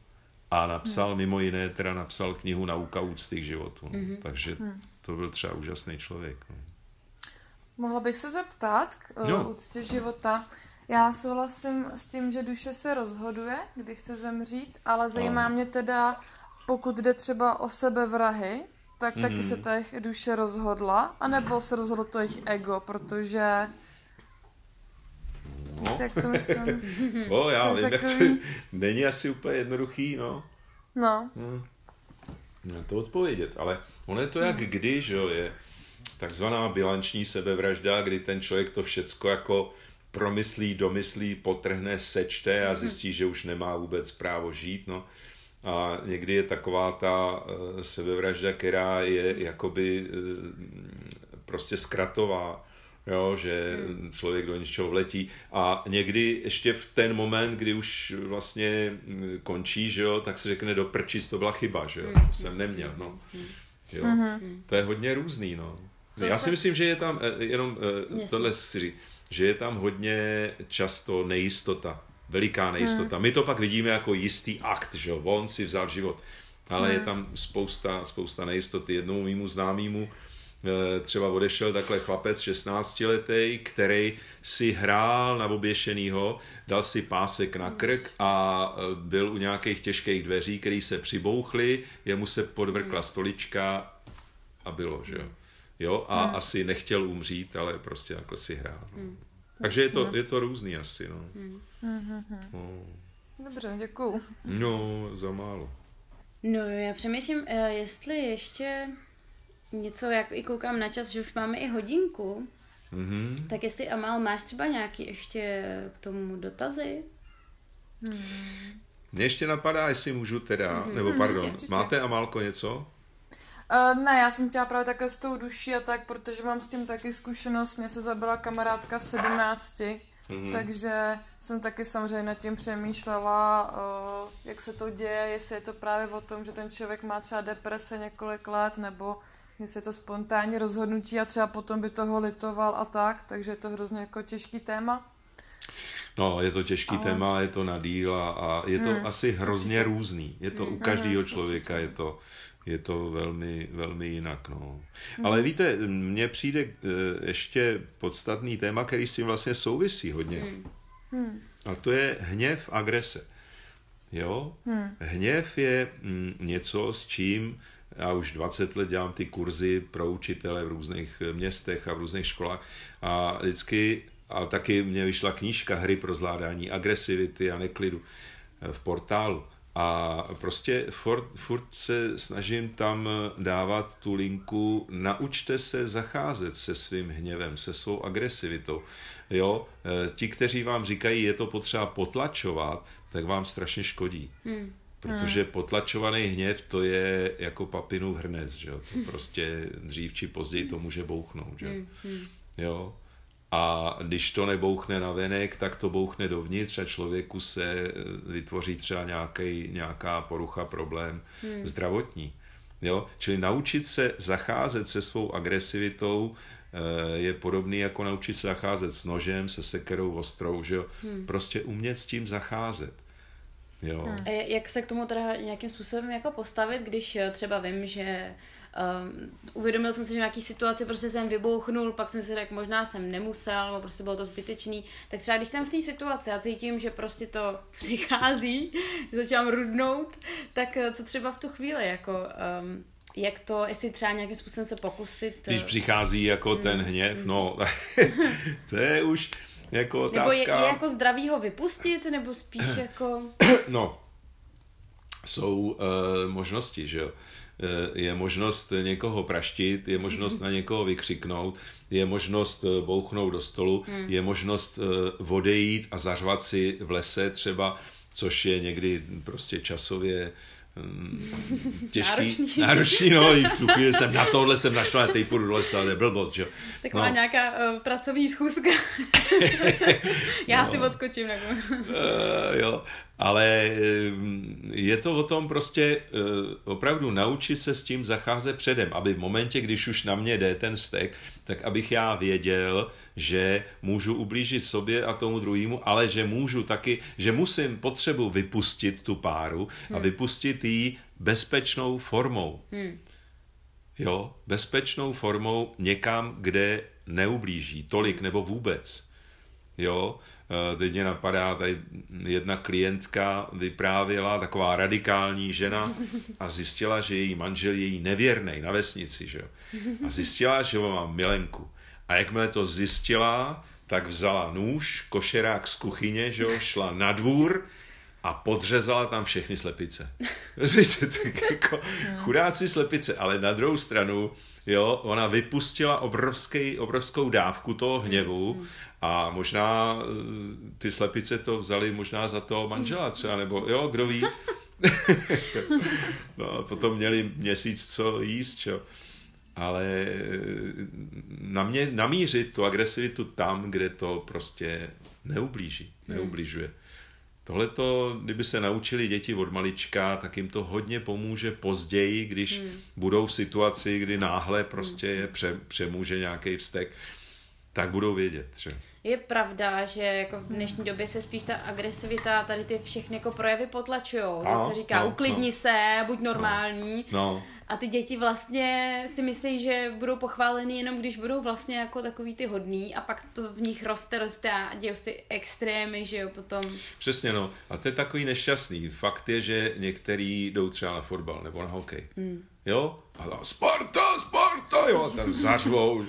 A napsal, mm. mimo jiné, teda napsal knihu Nauka úcty k životu. No. Mm-hmm. Takže mm. to byl třeba úžasný člověk. No. Mohla bych se zeptat k no. úctě života. Já souhlasím s tím, že duše se rozhoduje, kdy chce zemřít, ale zajímá no. mě teda, pokud jde třeba o sebevrahy, tak mm. taky se mhm. ta jejich duše rozhodla, anebo se rozhodlo to jejich ego, protože... No. Tak to myslím. to já vím, jak to není asi úplně jednoduchý, no. No. Hmm. Na to odpovědět, ale ono je to jak hmm. kdy, že jo, je takzvaná bilanční sebevražda, kdy ten člověk to všecko jako promyslí, domyslí, potrhne, sečte a mhm. zjistí, že už nemá vůbec právo žít, no. A někdy je taková ta eh, sebevražda, která je jakoby eh, prostě zkratová, jo, že hmm. člověk do něčeho vletí a někdy ještě v ten moment, kdy už vlastně hm, končí, že jo, tak se řekne do prčic, to byla chyba, že jo, to jsem neměl, no. Hmm. Jo. Hmm. To je hodně různý, no. Já si myslím, že je tam, eh, jenom tohle chci říct, že je tam hodně často nejistota veliká nejistota. Hmm. My to pak vidíme jako jistý akt, že on si vzal život. Ale hmm. je tam spousta, spousta nejistoty. Jednomu mýmu známému eh, třeba odešel takhle chlapec 16 letý, který si hrál na oběšenýho, dal si pásek na krk a eh, byl u nějakých těžkých dveří, které se přibouchly, jemu se podvrkla stolička a bylo, že jo. Jo, a hmm. asi nechtěl umřít, ale prostě takhle si hrál. No. Hmm. Takže je to, je to různý asi, no. Hmm. No. Dobře, děkuju. No, za málo. No, já přemýšlím, eh, jestli ještě něco, jak i koukám na čas, že už máme i hodinku, mm-hmm. tak jestli Amal máš třeba nějaký ještě k tomu dotazy? Hmm. Mně ještě napadá, jestli můžu teda, mm-hmm. nebo pardon, určitě, určitě. máte Amálko něco? Uh, ne, já jsem chtěla právě také s tou duší a tak, protože mám s tím taky zkušenost. Mě se zabila kamarádka v 17, mm-hmm. takže jsem taky samozřejmě nad tím přemýšlela, uh, jak se to děje, jestli je to právě o tom, že ten člověk má třeba deprese několik let, nebo jestli je to spontánní rozhodnutí a třeba potom by toho litoval a tak, takže je to hrozně jako těžký téma. No, je to těžký Ale... téma, je to na díl a, a je to hmm. asi hrozně různý. Je to u každého člověka, je to je to velmi, velmi jinak. No. Hmm. Ale víte, mně přijde uh, ještě podstatný téma, který s tím vlastně souvisí hodně. Hmm. Hmm. A to je hněv, agrese. Jo? Hmm. Hněv je mm, něco, s čím já už 20 let dělám ty kurzy pro učitele v různých městech a v různých školách a vždycky, a taky mě vyšla knížka Hry pro zvládání agresivity a neklidu v portálu. A prostě furt, furt se snažím tam dávat tu linku, naučte se zacházet se svým hněvem, se svou agresivitou. Jo, e, ti, kteří vám říkají, je to potřeba potlačovat, tak vám strašně škodí. Hmm. Protože hmm. potlačovaný hněv to je jako papinu v hrnec, že jo? To prostě dřív či později to může bouchnout, že hmm. hmm. jo? A když to nebouchne na venek, tak to bouchne dovnitř a člověku se eh, vytvoří třeba nějaký, nějaká porucha, problém hmm. zdravotní. Jo? Čili naučit se zacházet se svou agresivitou eh, je podobný jako naučit se zacházet s nožem, se sekerou ostrou, že jo? Hmm. Prostě umět s tím zacházet. Jo. Hmm. Jak se k tomu teda nějakým způsobem jako postavit, když eh, třeba vím, že Um, uvědomil jsem si, že v nějaký situaci prostě jsem vybouchnul, pak jsem si řekl, možná jsem nemusel, nebo prostě bylo to zbytečný. Tak třeba když jsem v té situaci a cítím, že prostě to přichází, že začínám rudnout, tak eh, co třeba v tu chvíli, jako um, jak to, jestli třeba nějakým způsobem se pokusit... Když přichází jako hmm. ten hněv, hmm. no, to je už jako otázka... Nebo je, je jako zdravý ho vypustit, nebo spíš jako... No, jsou uh, možnosti, že jo. Eh, je možnost někoho praštit, je možnost na někoho vykřiknout, je možnost eh, bouchnout do stolu, hmm. je možnost odejít a zařvat si v lese třeba, což je někdy prostě časově Mm, těžký, náročný. náročný, no, i v tu chvíli jsem na tohle jsem našla, teď půjdu do lesa, to je blbost, že Taková no. nějaká uh, pracovní schůzka. Já no. si odskočím. Nebo... uh, jo, ale eh, je to o tom prostě uh, opravdu naučit se s tím zacházet předem, aby v momentě, když už na mě jde ten stek, tak abych já věděl, že můžu ublížit sobě a tomu druhému, ale že můžu taky, že musím potřebu vypustit tu páru hmm. a vypustit ji bezpečnou formou. Hmm. Jo, bezpečnou formou někam, kde neublíží tolik nebo vůbec. Jo, eh, teď mě napadá, tady jedna klientka vyprávěla, taková radikální žena a zjistila, že její manžel je její nevěrný na vesnici, že jo. A zjistila, že on má milenku. A jakmile to zjistila, tak vzala nůž, košerák z kuchyně, že jo, šla na dvůr a podřezala tam všechny slepice. tak jako chudáci slepice, ale na druhou stranu, jo, ona vypustila obrovský, obrovskou dávku toho hněvu a možná eh, ty slepice to vzali možná za toho manžela třeba, nebo jo, kdo ví. no a potom měli měsíc co jíst, čo ale eh, na mě namířit tu agresivitu tam, kde to prostě neublíží, hmm. neubližuje. Tohle to, kdyby se naučili děti od malička, tak jim to hodně pomůže později, když hmm. budou v situaci, kdy náhle prostě je pře, přemůže nějaký vztek, tak budou vědět. Že? Je pravda, že jako v dnešní době se spíš ta agresivita, tady ty všechny jako projevy potlačují. Že se říká, no, uklidni no. se, buď normální. No. no. A ty děti vlastně si myslí, že budou pochváleny jenom když budou vlastně jako takový ty hodný a pak to v nich roste, roste a dějou si extrémy, že jo, potom. Přesně no. A to je takový nešťastný. Fakt je, že některý jdou třeba na fotbal nebo na hokej. Hmm. Jo? A Sparta, Sparta, jo, a tam zařvou,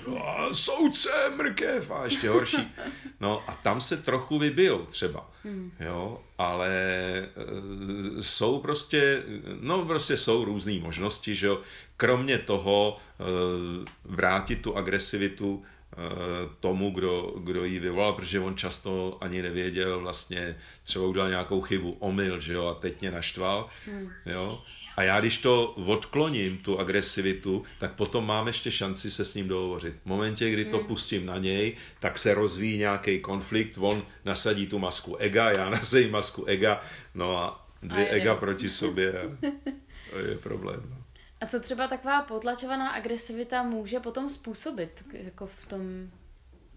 soudce, mrkev a ještě horší. No a tam se trochu vybijou třeba, hmm. jo, ale e, jsou prostě, no prostě jsou různé možnosti, že jo, kromě toho e, vrátit tu agresivitu e, tomu, kdo, kdo ji vyvolal, protože on často ani nevěděl vlastně, třeba udělal nějakou chybu, omyl, že jo, a teď mě naštval, hmm. jo, a já když to odkloním, tu agresivitu, tak potom mám ještě šanci se s ním dohovořit. V momentě, kdy to hmm. pustím na něj, tak se rozvíjí nějaký konflikt, on nasadí tu masku ega, já nasadím masku ega, no a dvě a ega proti sobě a to je problém. No. A co třeba taková potlačovaná agresivita může potom způsobit jako v tom,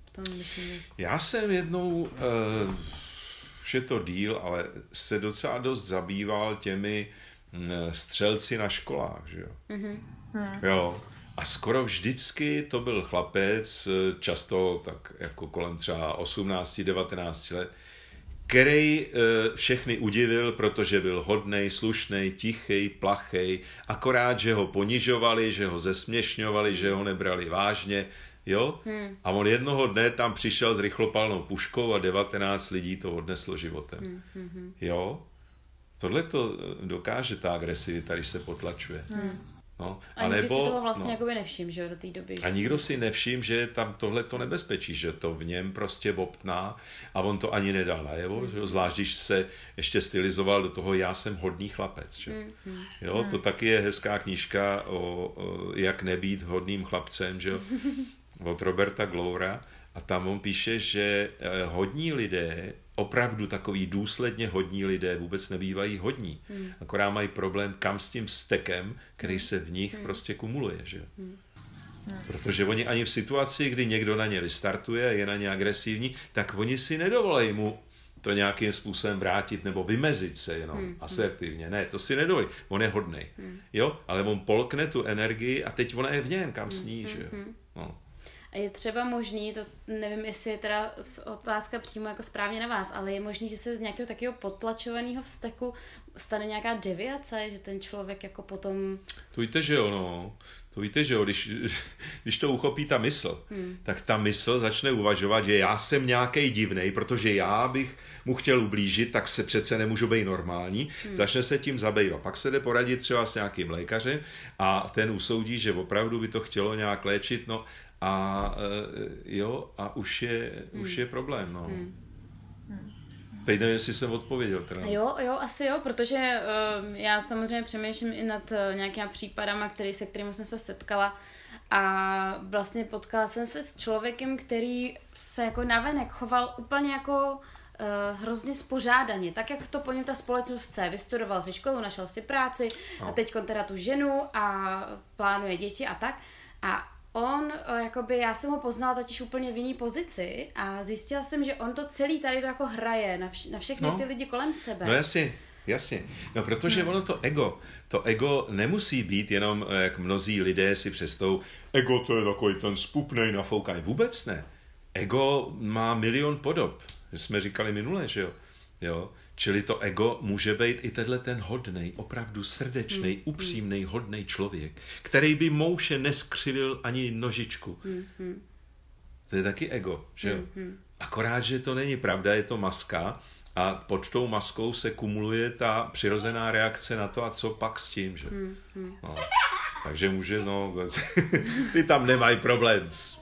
v tom myšlení? Já jsem jednou, uh, už je to díl, ale se docela dost zabýval těmi střelci na školách, že jo. Mm-hmm. Jo. A skoro vždycky to byl chlapec, často tak jako kolem třeba 18-19 let, který všechny udivil, protože byl hodnej, slušnej, tichý, plachej, akorát, že ho ponižovali, že ho zesměšňovali, že ho nebrali vážně, jo? Hmm. A on jednoho dne tam přišel s rychlopalnou puškou a 19 lidí to odneslo životem. Hmm. hmm, hmm. Jo? Tohle to dokáže ta agresivita, když se potlačuje. Hmm. No, a nikdo nebo, si toho vlastně no, jakoby nevšim, že jo, do té doby. A nikdo si nevšim, že je tam tohle to nebezpečí, že to v něm prostě bobtná a on to ani nedal najevo, mm. že jo, zvlášť když se ještě stylizoval do toho já jsem hodný chlapec, že mm. jo, mm. to taky je hezká knížka o, o jak nebýt hodným chlapcem, že jo, od Roberta Gloura a tam on píše, že eh, hodní lidé opravdu takový důsledně hodní lidé vůbec nebývají hodní. Hmm. Akorát mají problém kam s tím stekem, který se v nich hmm. prostě kumuluje. Že? Hmm. Hmm. Protože oni ani v situaci, kdy někdo na ně vystartuje, je na ně agresivní, tak oni si nedovolají mu to nějakým způsobem vrátit nebo vymezit se jenom hmm. asertivně. Ne, to si nedovolí. On je hodnej. Hmm. Jo, ale on polkne tu energii a teď ona je v něm, kam sní. Hmm. Že? Hmm. hmm. No. A je třeba možný, to nevím, jestli je teda otázka přímo jako správně na vás, ale je možný, že se z nějakého takového potlačovaného vzteku stane nějaká deviace, že ten člověk jako potom... To víte, že jo, no. To víte, že jo, když, když to uchopí ta mysl, hmm. tak ta mysl začne uvažovat, že já jsem nějaký divný, protože já bych mu chtěl ublížit, tak se přece nemůžu být normální, hmm. začne se tím zabývat. Pak se jde poradit třeba s nějakým lékařem a ten usoudí, že opravdu by to chtělo nějak léčit, no a eh, jo, a už je, hmm. už je problém, no. Hmm. Teď nevím, jestli jsem odpověděl. Teda. Jo, jo, asi jo, protože uh, já samozřejmě přemýšlím i nad uh, nějakýma případama, který, se kterými jsem se setkala a vlastně potkala jsem se s člověkem, který se jako navenek choval úplně jako uh, hrozně spořádaně, tak jak to po něm ta společnost chce. Vystudoval si školu, našel si práci no. a teď teda tu ženu a plánuje děti a tak. A on, eh, jakoby, já jsem ho poznala totiž úplně v jiný pozici a zjistila jsem, že on to celý tady to jako hraje na, vš- na všechny no. ty lidi kolem sebe. No jasně, jasně. No protože hmm. ono to ego, to ego nemusí být jenom, eh, jak mnozí lidé si přestou, ego to je takový ten spupnej nafoukaný. Vůbec ne. Ego má milion podob. Jsme říkali minule, že jo. jo? Čili to ego může být i tenhle ten hodnej, opravdu srdečný, hmm. upřímný, hodný člověk, který by mouše neskřivil ani nožičku. Hmm. To je taky ego, že jo? Hmm. Akorát, že to není pravda, je to maska a pod tou maskou se kumuluje ta přirozená reakce na to a co pak s tím, že? No. Takže může, no, ty tam nemají problém s,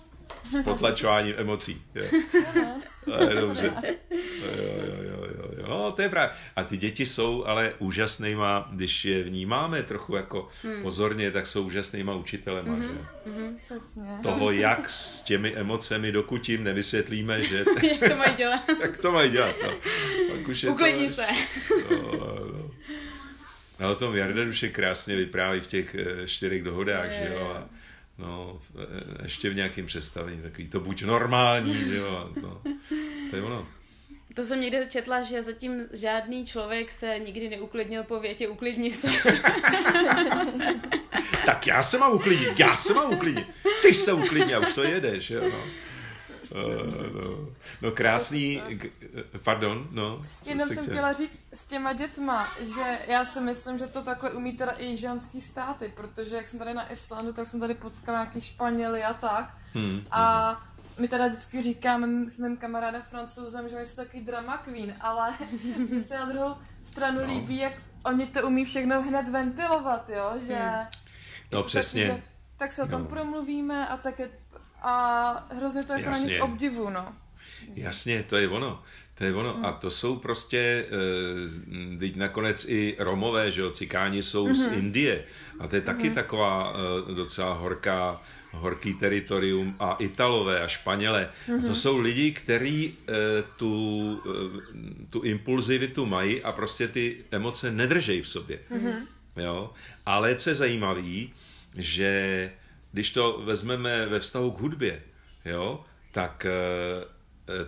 s potlačováním emocí. Jo. To je dobře. Jo, jo, jo. No, to je právě. A ty děti jsou ale úžasnýma, když je vnímáme trochu jako hmm. pozorně, tak jsou úžasnýma učitelema. Mm-hmm, že? Mm-hmm, Toho, jak s těmi emocemi, dokud jim nevysvětlíme, že... jak to mají dělat. jak to mají dělat, no. Pak už je Uklidni to, se. no, no. A o tom Jarda už je krásně vypráví v těch eh, čtyřech dohodách, je, že jo. A, no, eh, ještě v nějakém představení, takový to buď normální, že jo. No, to je ono. To jsem někde četla, že zatím žádný člověk se nikdy neuklidnil po větě uklidni se. tak já se mám uklidnit, já se mám uklidnit. Ty se uklidni a už to jedeš, jo, no. Uh, no. no krásný, pardon, no. Jenom jsem chtěla? chtěla říct s těma dětma, že já si myslím, že to takhle umí teda i ženský státy, protože jak jsem tady na Islandu, tak jsem tady potkala nějaký Španěly a tak. Hmm, a hmm my teda vždycky říkáme s mým kamarádem francouzem, že oni jsou takový drama queen, ale mi se na druhou stranu no. líbí, jak oni to umí všechno hned ventilovat, jo, že... Hmm. No přesně. Tak, že, tak se o tom no. promluvíme a tak je, a hrozně to jako Jasně. na nich obdivu, no. Jasně, to je ono. To je ono. Hmm. A to jsou prostě, uh, teď nakonec i Romové, že jo, cikáni jsou hmm. z mhm. Indie. A to je taky hmm. taková uh, docela horká horký teritorium a Italové a Španělé. Mm-hmm. A to mhm. jsou lidi, kteří e, tu, e, tu impulzivitu mají a prostě ty emoce nedržejí v sobě. Mm-hmm. Jo? Ale co je zajímavé, že když to vezmeme ve vztahu k hudbě, jo, tak e,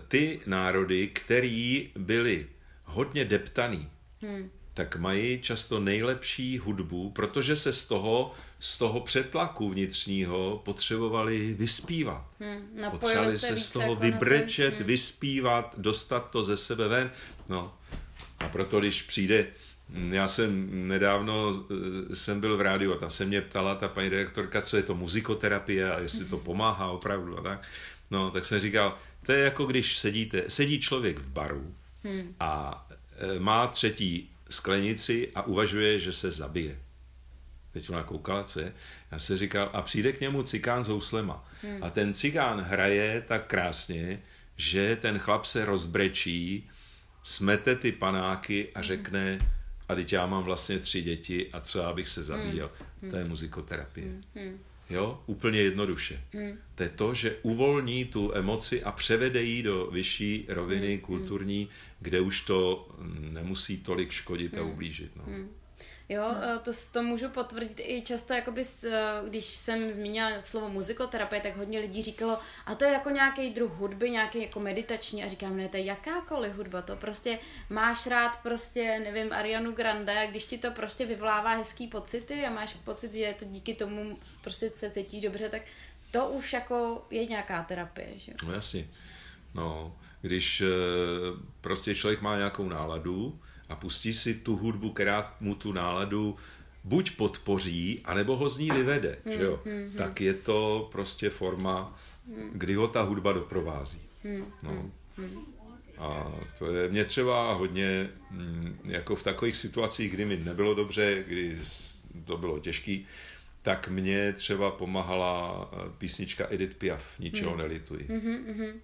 ty národy, který byli hodně deptaný, mm. tak mají často nejlepší hudbu, protože se z toho, z toho přetlaku vnitřního potřebovali vyspívat. Hmm, potřebovali se, se z toho jako vybrečet, hmm. vyspívat, dostat to ze sebe ven. No. A proto, když přijde já jsem nedávno eh, jsem byl v rádiu a tam se mě ptala ta paní redaktorka, co je to muzikoterapie a jestli to pomáhá opravdu a tak. No, tak jsem říkal, to je jako když sedíte, sedí člověk v baru hmm. a e, má třetí sklenici a uvažuje, že se zabije. Teď ona koukala, co je. Já se říkal, a přijde k němu cikán s houslema. Hmm. A ten cikán hraje tak krásně, že ten chlap se rozbrečí, smete ty panáky a hmm. řekne, a teď já mám vlastně tři děti a co já bych se zabíjel. Hmm. To je muzikoterapie. Hmm. hmm. Jo, úplně jednoduše. Hmm. To je to, že uvolní tu emoci a převede ji do vyšší roviny hmm. kulturní, kde už to nemusí tolik škodit a hmm. ublížit. No. Hmm. Jo, hmm. to, to můžu potvrdit i často, jakoby, eh, když jsem zmínila slovo muzikoterapie, tak hodně lidí říkalo, a to je jako nějaký druh hudby, nějaký jako meditační, a říkám, ne, to je jakákoliv hudba, to prostě máš rád prostě, nevím, Arianu Grande, a když ti to prostě vyvolává hezký pocity a máš pocit, že to díky tomu prostě se cítíš dobře, tak to už jako je nějaká terapie, že? No jasně. No, když eh, prostě člověk má nějakou náladu, a pustí si tu hudbu, která mu tu náladu buď podpoří, anebo ho z ní vyvede, hmm, že jo? Hmm, hmm. tak je to prostě forma, hmm. kdy ho ta hudba doprovází. Hmm, no. Hmm, hmm. A to je mě třeba hodně, mm, jako v takových situacích, kdy mi nebylo dobře, kdy to bylo těžký, tak mě třeba pomáhala eh, písnička Edith Piaf, Ničeho hmm. nelituji. Hmm,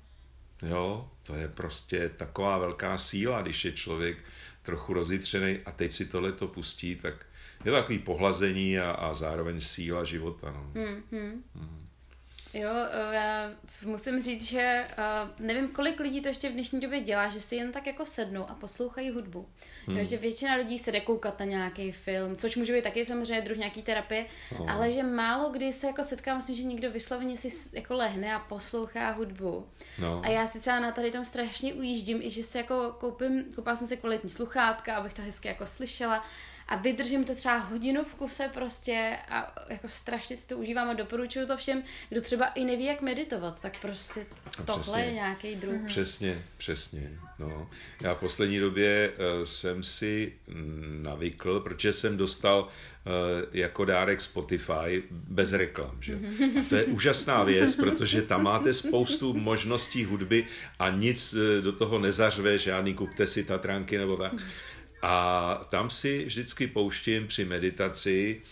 jo, to je prostě taková velká síla, když je člověk trochu rozjitřený a teď si tohle to pustí, tak je to takový pohlazení a, a zároveň síla života. No. Hmm, hmm. Jo, eh, já musím říct, že uh, nevím, kolik lidí to ještě v dnešní době dělá, že si jen tak jako sednou a poslouchají hudbu. Hmm. Jo, že většina lidí se jde koukat na nějaký film, což může být taky samozřejmě druh nějaký terapie, oh. ale že málo kdy se jako setkám, myslím, že někdo vysloveně si jako lehne a poslouchá hudbu. No. A já si třeba na tady tom strašně ujíždím, i že si jako koupím, koupila jsem si kvalitní sluchátka, abych to hezky jako slyšela a vydržím to třeba hodinu v kuse prostě a jako strašně si to užívám a doporučuju to všem, kdo třeba i neví, jak meditovat, tak prostě tohle přesně, je nějaký druh. Mhm. Přesně, přesně. No. Já v poslední době uh, jsem si navykl, protože jsem dostal uh, jako dárek Spotify bez reklam. Že? A to je úžasná věc, protože tam máte spoustu možností hudby a nic uh, do toho nezařve, žádný kupte si Tatranky nebo tak. A tam si vždycky pouštím při meditaci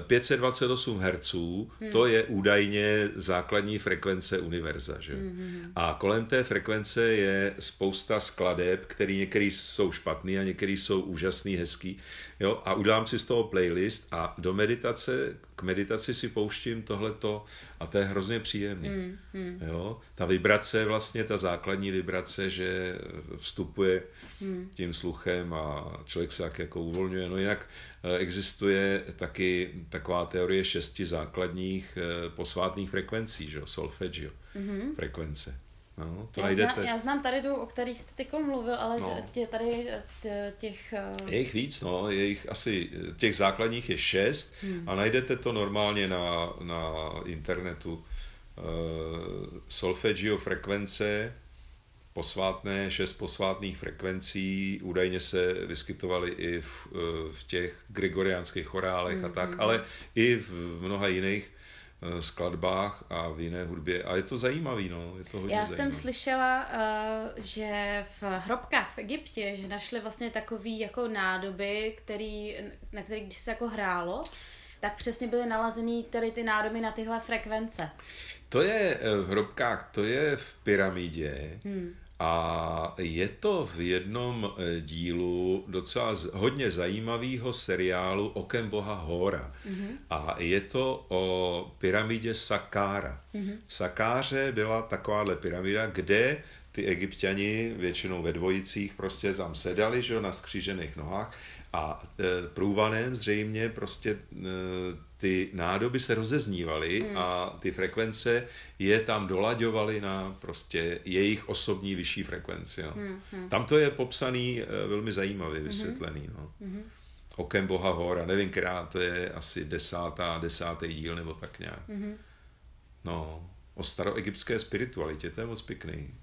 528 Hz, hmm. to je údajně základní frekvence univerza. Že? Hmm. A kolem té frekvence je spousta skladeb, které některé jsou špatný a některé jsou úžasný, hezký. Jo? A udělám si z toho playlist a do meditace, k meditaci si pouštím tohleto a to je hrozně příjemný. Hmm. Hmm. Jo? Ta vibrace, vlastně ta základní vibrace, že vstupuje hmm. tím sluchem a člověk se tak jako uvolňuje. No jinak existuje taky taková teorie šesti základních eh, posvátných frekvencí, že? solfeggio mm-hmm. frekvence. No, to já, znám, já znám tady tu, o kterých jste teď mluvil, ale no. tě, tady tě, těch... Uh... Je jich víc, no, je jich asi, těch základních je šest hmm. a najdete to normálně na, na internetu. Uh, solfeggio frekvence, posvátné, šest posvátných frekvencí, údajně se vyskytovaly i v, eh, v těch gregoriánských chorálech mm, a tak, mm. ale i v mnoha jiných eh, skladbách a v jiné hudbě. A je to zajímavý, no. Je to hodně Já zajímavý. jsem slyšela, uh, že v hrobkách v Egyptě, že našli vlastně takový jako nádoby, který, na kterých když se jako hrálo, tak přesně byly nalazený tady ty nádoby na tyhle frekvence. To je v hrobkách, to je v pyramidě. Hmm. A je to v jednom eh, dílu docela hodně zajímavého seriálu Okem boha Hora. Mm-hmm. A je to o pyramidě Sakára. Mm-hmm. V Sakáře byla takováhle pyramida, kde ty egyptiani většinou ve dvojicích prostě tam sedali, že jo, na skřížených nohách A e, průvanem zřejmě prostě e, ty nádoby se rozeznívaly hmm. a ty frekvence je tam dolaďovaly na prostě jejich osobní vyšší frekvenci. No. Tam to je popsaný e, velmi zajímavě hmm. vysvětlený. No. Hmm. Okem Boha hora, nevím, která to je asi desátá, desátý díl nebo tak nějak. Hmm. No, o staroegyptské spiritualitě, to je moc pěkný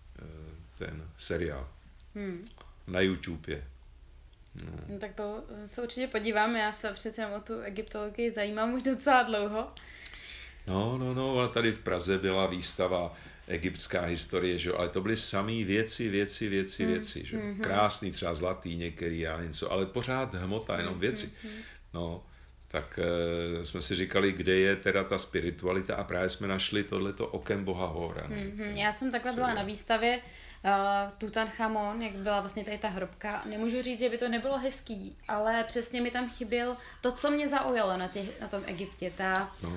ten seriál. Hmm. Na YouTube je. No. no tak to se určitě podívám, já se přece o tu egyptologii zajímám už docela dlouho. No, no, no, ale tady v Praze byla výstava egyptská historie, že ale to byly samé věci, věci, věci, mm. věci, že mm-hmm. Krásný, třeba zlatý některý, já něco, ale pořád hmota, jenom věci. Mm-hmm. No, tak e, jsme si říkali, kde je teda ta spiritualita a právě jsme našli tohleto okem Boha Hora. Mm-hmm. Já jsem takhle byla na výstavě uh, Tutanchamon, jak byla vlastně tady ta hrobka. Nemůžu říct, že by to nebylo hezký, ale přesně mi tam chyběl to, co mě zaujalo na, těch, na tom Egyptě. Ta, no.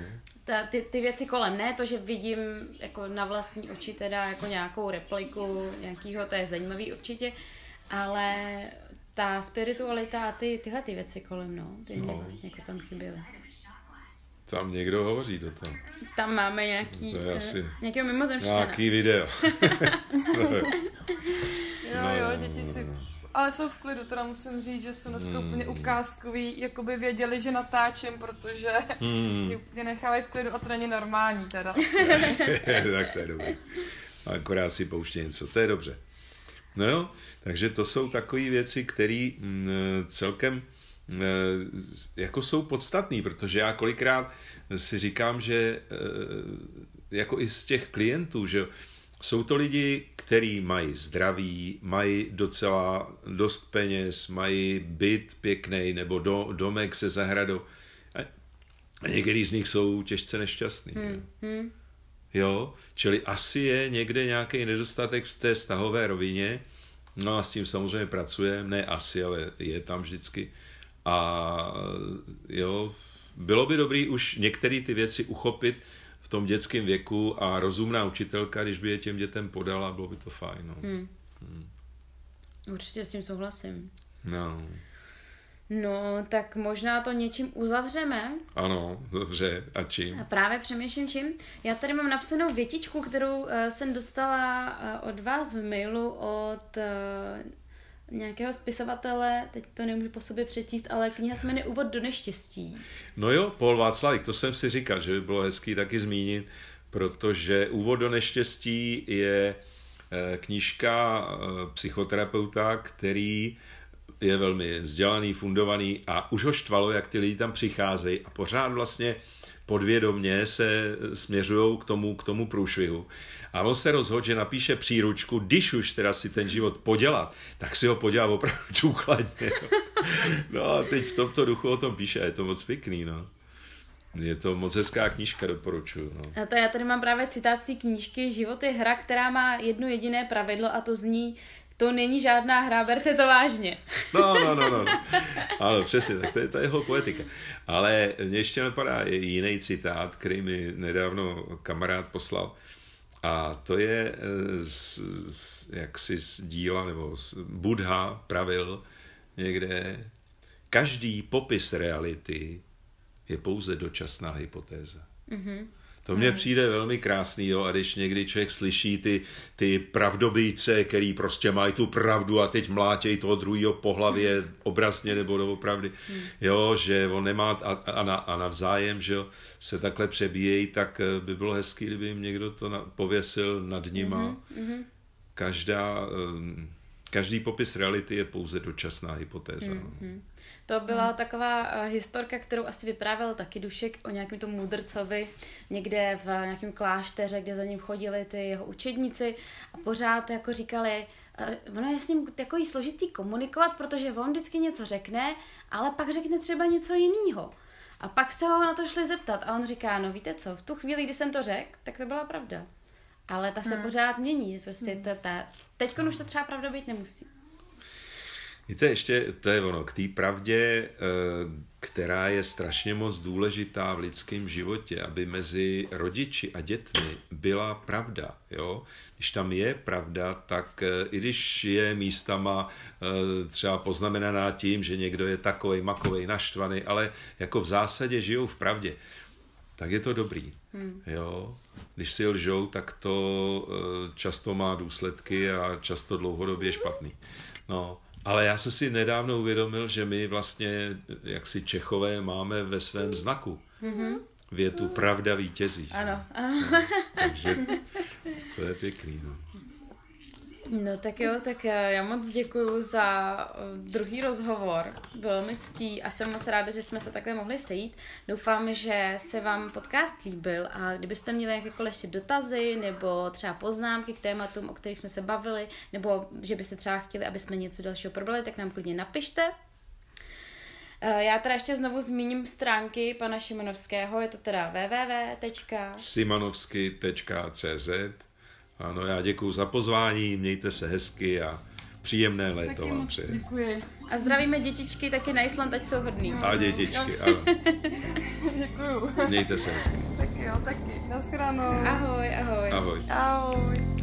ta, ty, ty věci kolem, ne to, že vidím jako na vlastní oči teda jako nějakou repliku nějakého, to je zajímavý určitě, ale ta spiritualita a ty, tyhle ty věci kolem, no, ty mě no. vlastně jako tam chyběly. Tam někdo hovoří do toho. Tam máme nějaký, to je eh, asi nějakého mimozemštěna. Nějaký video. jo, jo, děti si ale jsou v klidu, teda musím říct, že jsou dneska hmm. úplně ukázkový, jako by věděli, že natáčím, protože hmm. mě nechávají v klidu a to není normální teda. tak to je dobré. Akorát si pouště něco, to je dobře. No jo, takže to jsou takové věci, které mm, celkem Eh, jako jsou podstatný, protože já kolikrát si říkám, že eh, jako i z těch klientů, že jsou to lidi, kteří mají zdraví, mají docela dost peněz, mají byt pěkný nebo do, domek se zahradou. A některý z nich jsou těžce nešťastní. Hmm. Hmm. Jo, čili asi je někde nějaký nedostatek v té stahové rovině, no a s tím samozřejmě pracujeme, ne asi, ale je tam vždycky. A jo, bylo by dobré už některé ty věci uchopit v tom dětském věku a rozumná učitelka, když by je těm dětem podala, bylo by to fajn. No. Hmm. Hmm. Určitě s tím souhlasím. No. No, tak možná to něčím uzavřeme. Ano, dobře. A čím? A právě přemýšlím čím. Já tady mám napsanou větičku, kterou uh, jsem dostala uh, od vás v mailu od uh, nějakého spisovatele, teď to nemůžu po sobě přečíst, ale kniha se jmenuje Úvod do neštěstí. No jo, Paul Václavík, to jsem si říkal, že by bylo hezký taky zmínit, protože Úvod do neštěstí je eh, knížka eh, psychoterapeuta, který je velmi vzdělaný, fundovaný a už ho štvalo, jak ty lidi tam přicházejí a pořád vlastně podvědomně se směřují k tomu, k tomu průšvihu. A on se rozhodl, že napíše příručku, když už teda si ten život podělat, tak si ho podělá opravdu důkladně. No a teď v tomto duchu o tom píše, je to moc pěkný, no. Je to moc hezká knížka, doporučuju. No. A to já tady mám právě citát z té knížky Život je hra, která má jedno jediné pravidlo a to zní to není žádná hra, berte to vážně. No, no, no, no. Ale přesně, tak to je ta jeho poetika. Ale mě ještě napadá jiný citát, který mi nedávno kamarád poslal. A to je eh, z, z, jaksi z díla, nebo z Buddha pravil někde, každý popis reality je pouze dočasná hypotéza. Mm-hmm. To mně přijde velmi krásný, jo, a když někdy člověk slyší ty, ty pravdobíce, který prostě mají tu pravdu a teď mlátějí toho druhého po hlavě obrazně nebo doopravdy, hmm. jo, že on nemá a, a, na, a navzájem, že jo, se takhle přebíjejí, tak eh, by bylo hezký, kdyby jim někdo to na, pověsil nad nima. Mm-hmm. Každá, eh, každý popis reality je pouze dočasná hypotéza. Mm-hmm. To byla hmm. taková uh, historka, kterou asi vyprávěl taky Dušek o nějakém tomu mudrcovi někde v nějakém klášteře, kde za ním chodili ty jeho učedníci a pořád jako říkali, uh, ono je s ním takový složitý komunikovat, protože on vždycky něco řekne, ale pak řekne třeba něco jiného. A pak se ho na to šli zeptat a on říká, no víte co, v tu chvíli, kdy jsem to řekl, tak to byla pravda. Ale ta se hmm. pořád mění, prostě hmm. ta, ta, teď už to třeba pravda být nemusí. Víte, ještě to je ono, k té pravdě, eh, která je strašně moc důležitá v lidském životě, aby mezi rodiči a dětmi byla pravda. Jo? Když tam je pravda, tak eh, i když je místama eh, třeba poznamenaná tím, že někdo je takovej, makovej, naštvaný, ale jako v zásadě žijou v pravdě, tak je to dobrý. Hmm. Jo? Když si lžou, tak to často má důsledky a často dlouhodobě špatný. No, ale já jsem si nedávno uvědomil, že my vlastně, jak si Čechové, máme ve svém znaku mm-hmm. větu pravda vítězí. Ano, ano. No, takže to je pěkný. No. No tak jo, tak já moc děkuji za eh, druhý rozhovor. Bylo mi ctí a jsem moc ráda, že jsme se takhle mohli sejít. Doufám, že se vám podcast líbil a kdybyste měli jakékoliv ještě dotazy nebo třeba poznámky k tématům, o kterých jsme se bavili, nebo že byste třeba chtěli, aby jsme něco dalšího probrali, tak nám klidně napište. Eh, já teda ještě znovu zmíním stránky pana Šimanovského, je to teda www.simanovsky.cz ano, já děkuji za pozvání, mějte se hezky a příjemné léto vám přeji. Děkuji. A zdravíme dětičky taky na Island, ať jsou hodný. A dětičky, ano. Děkuju. Mějte se hezky. Tak jo, taky. Naschranou. Ahoj, ahoj. Ahoj. Ahoj.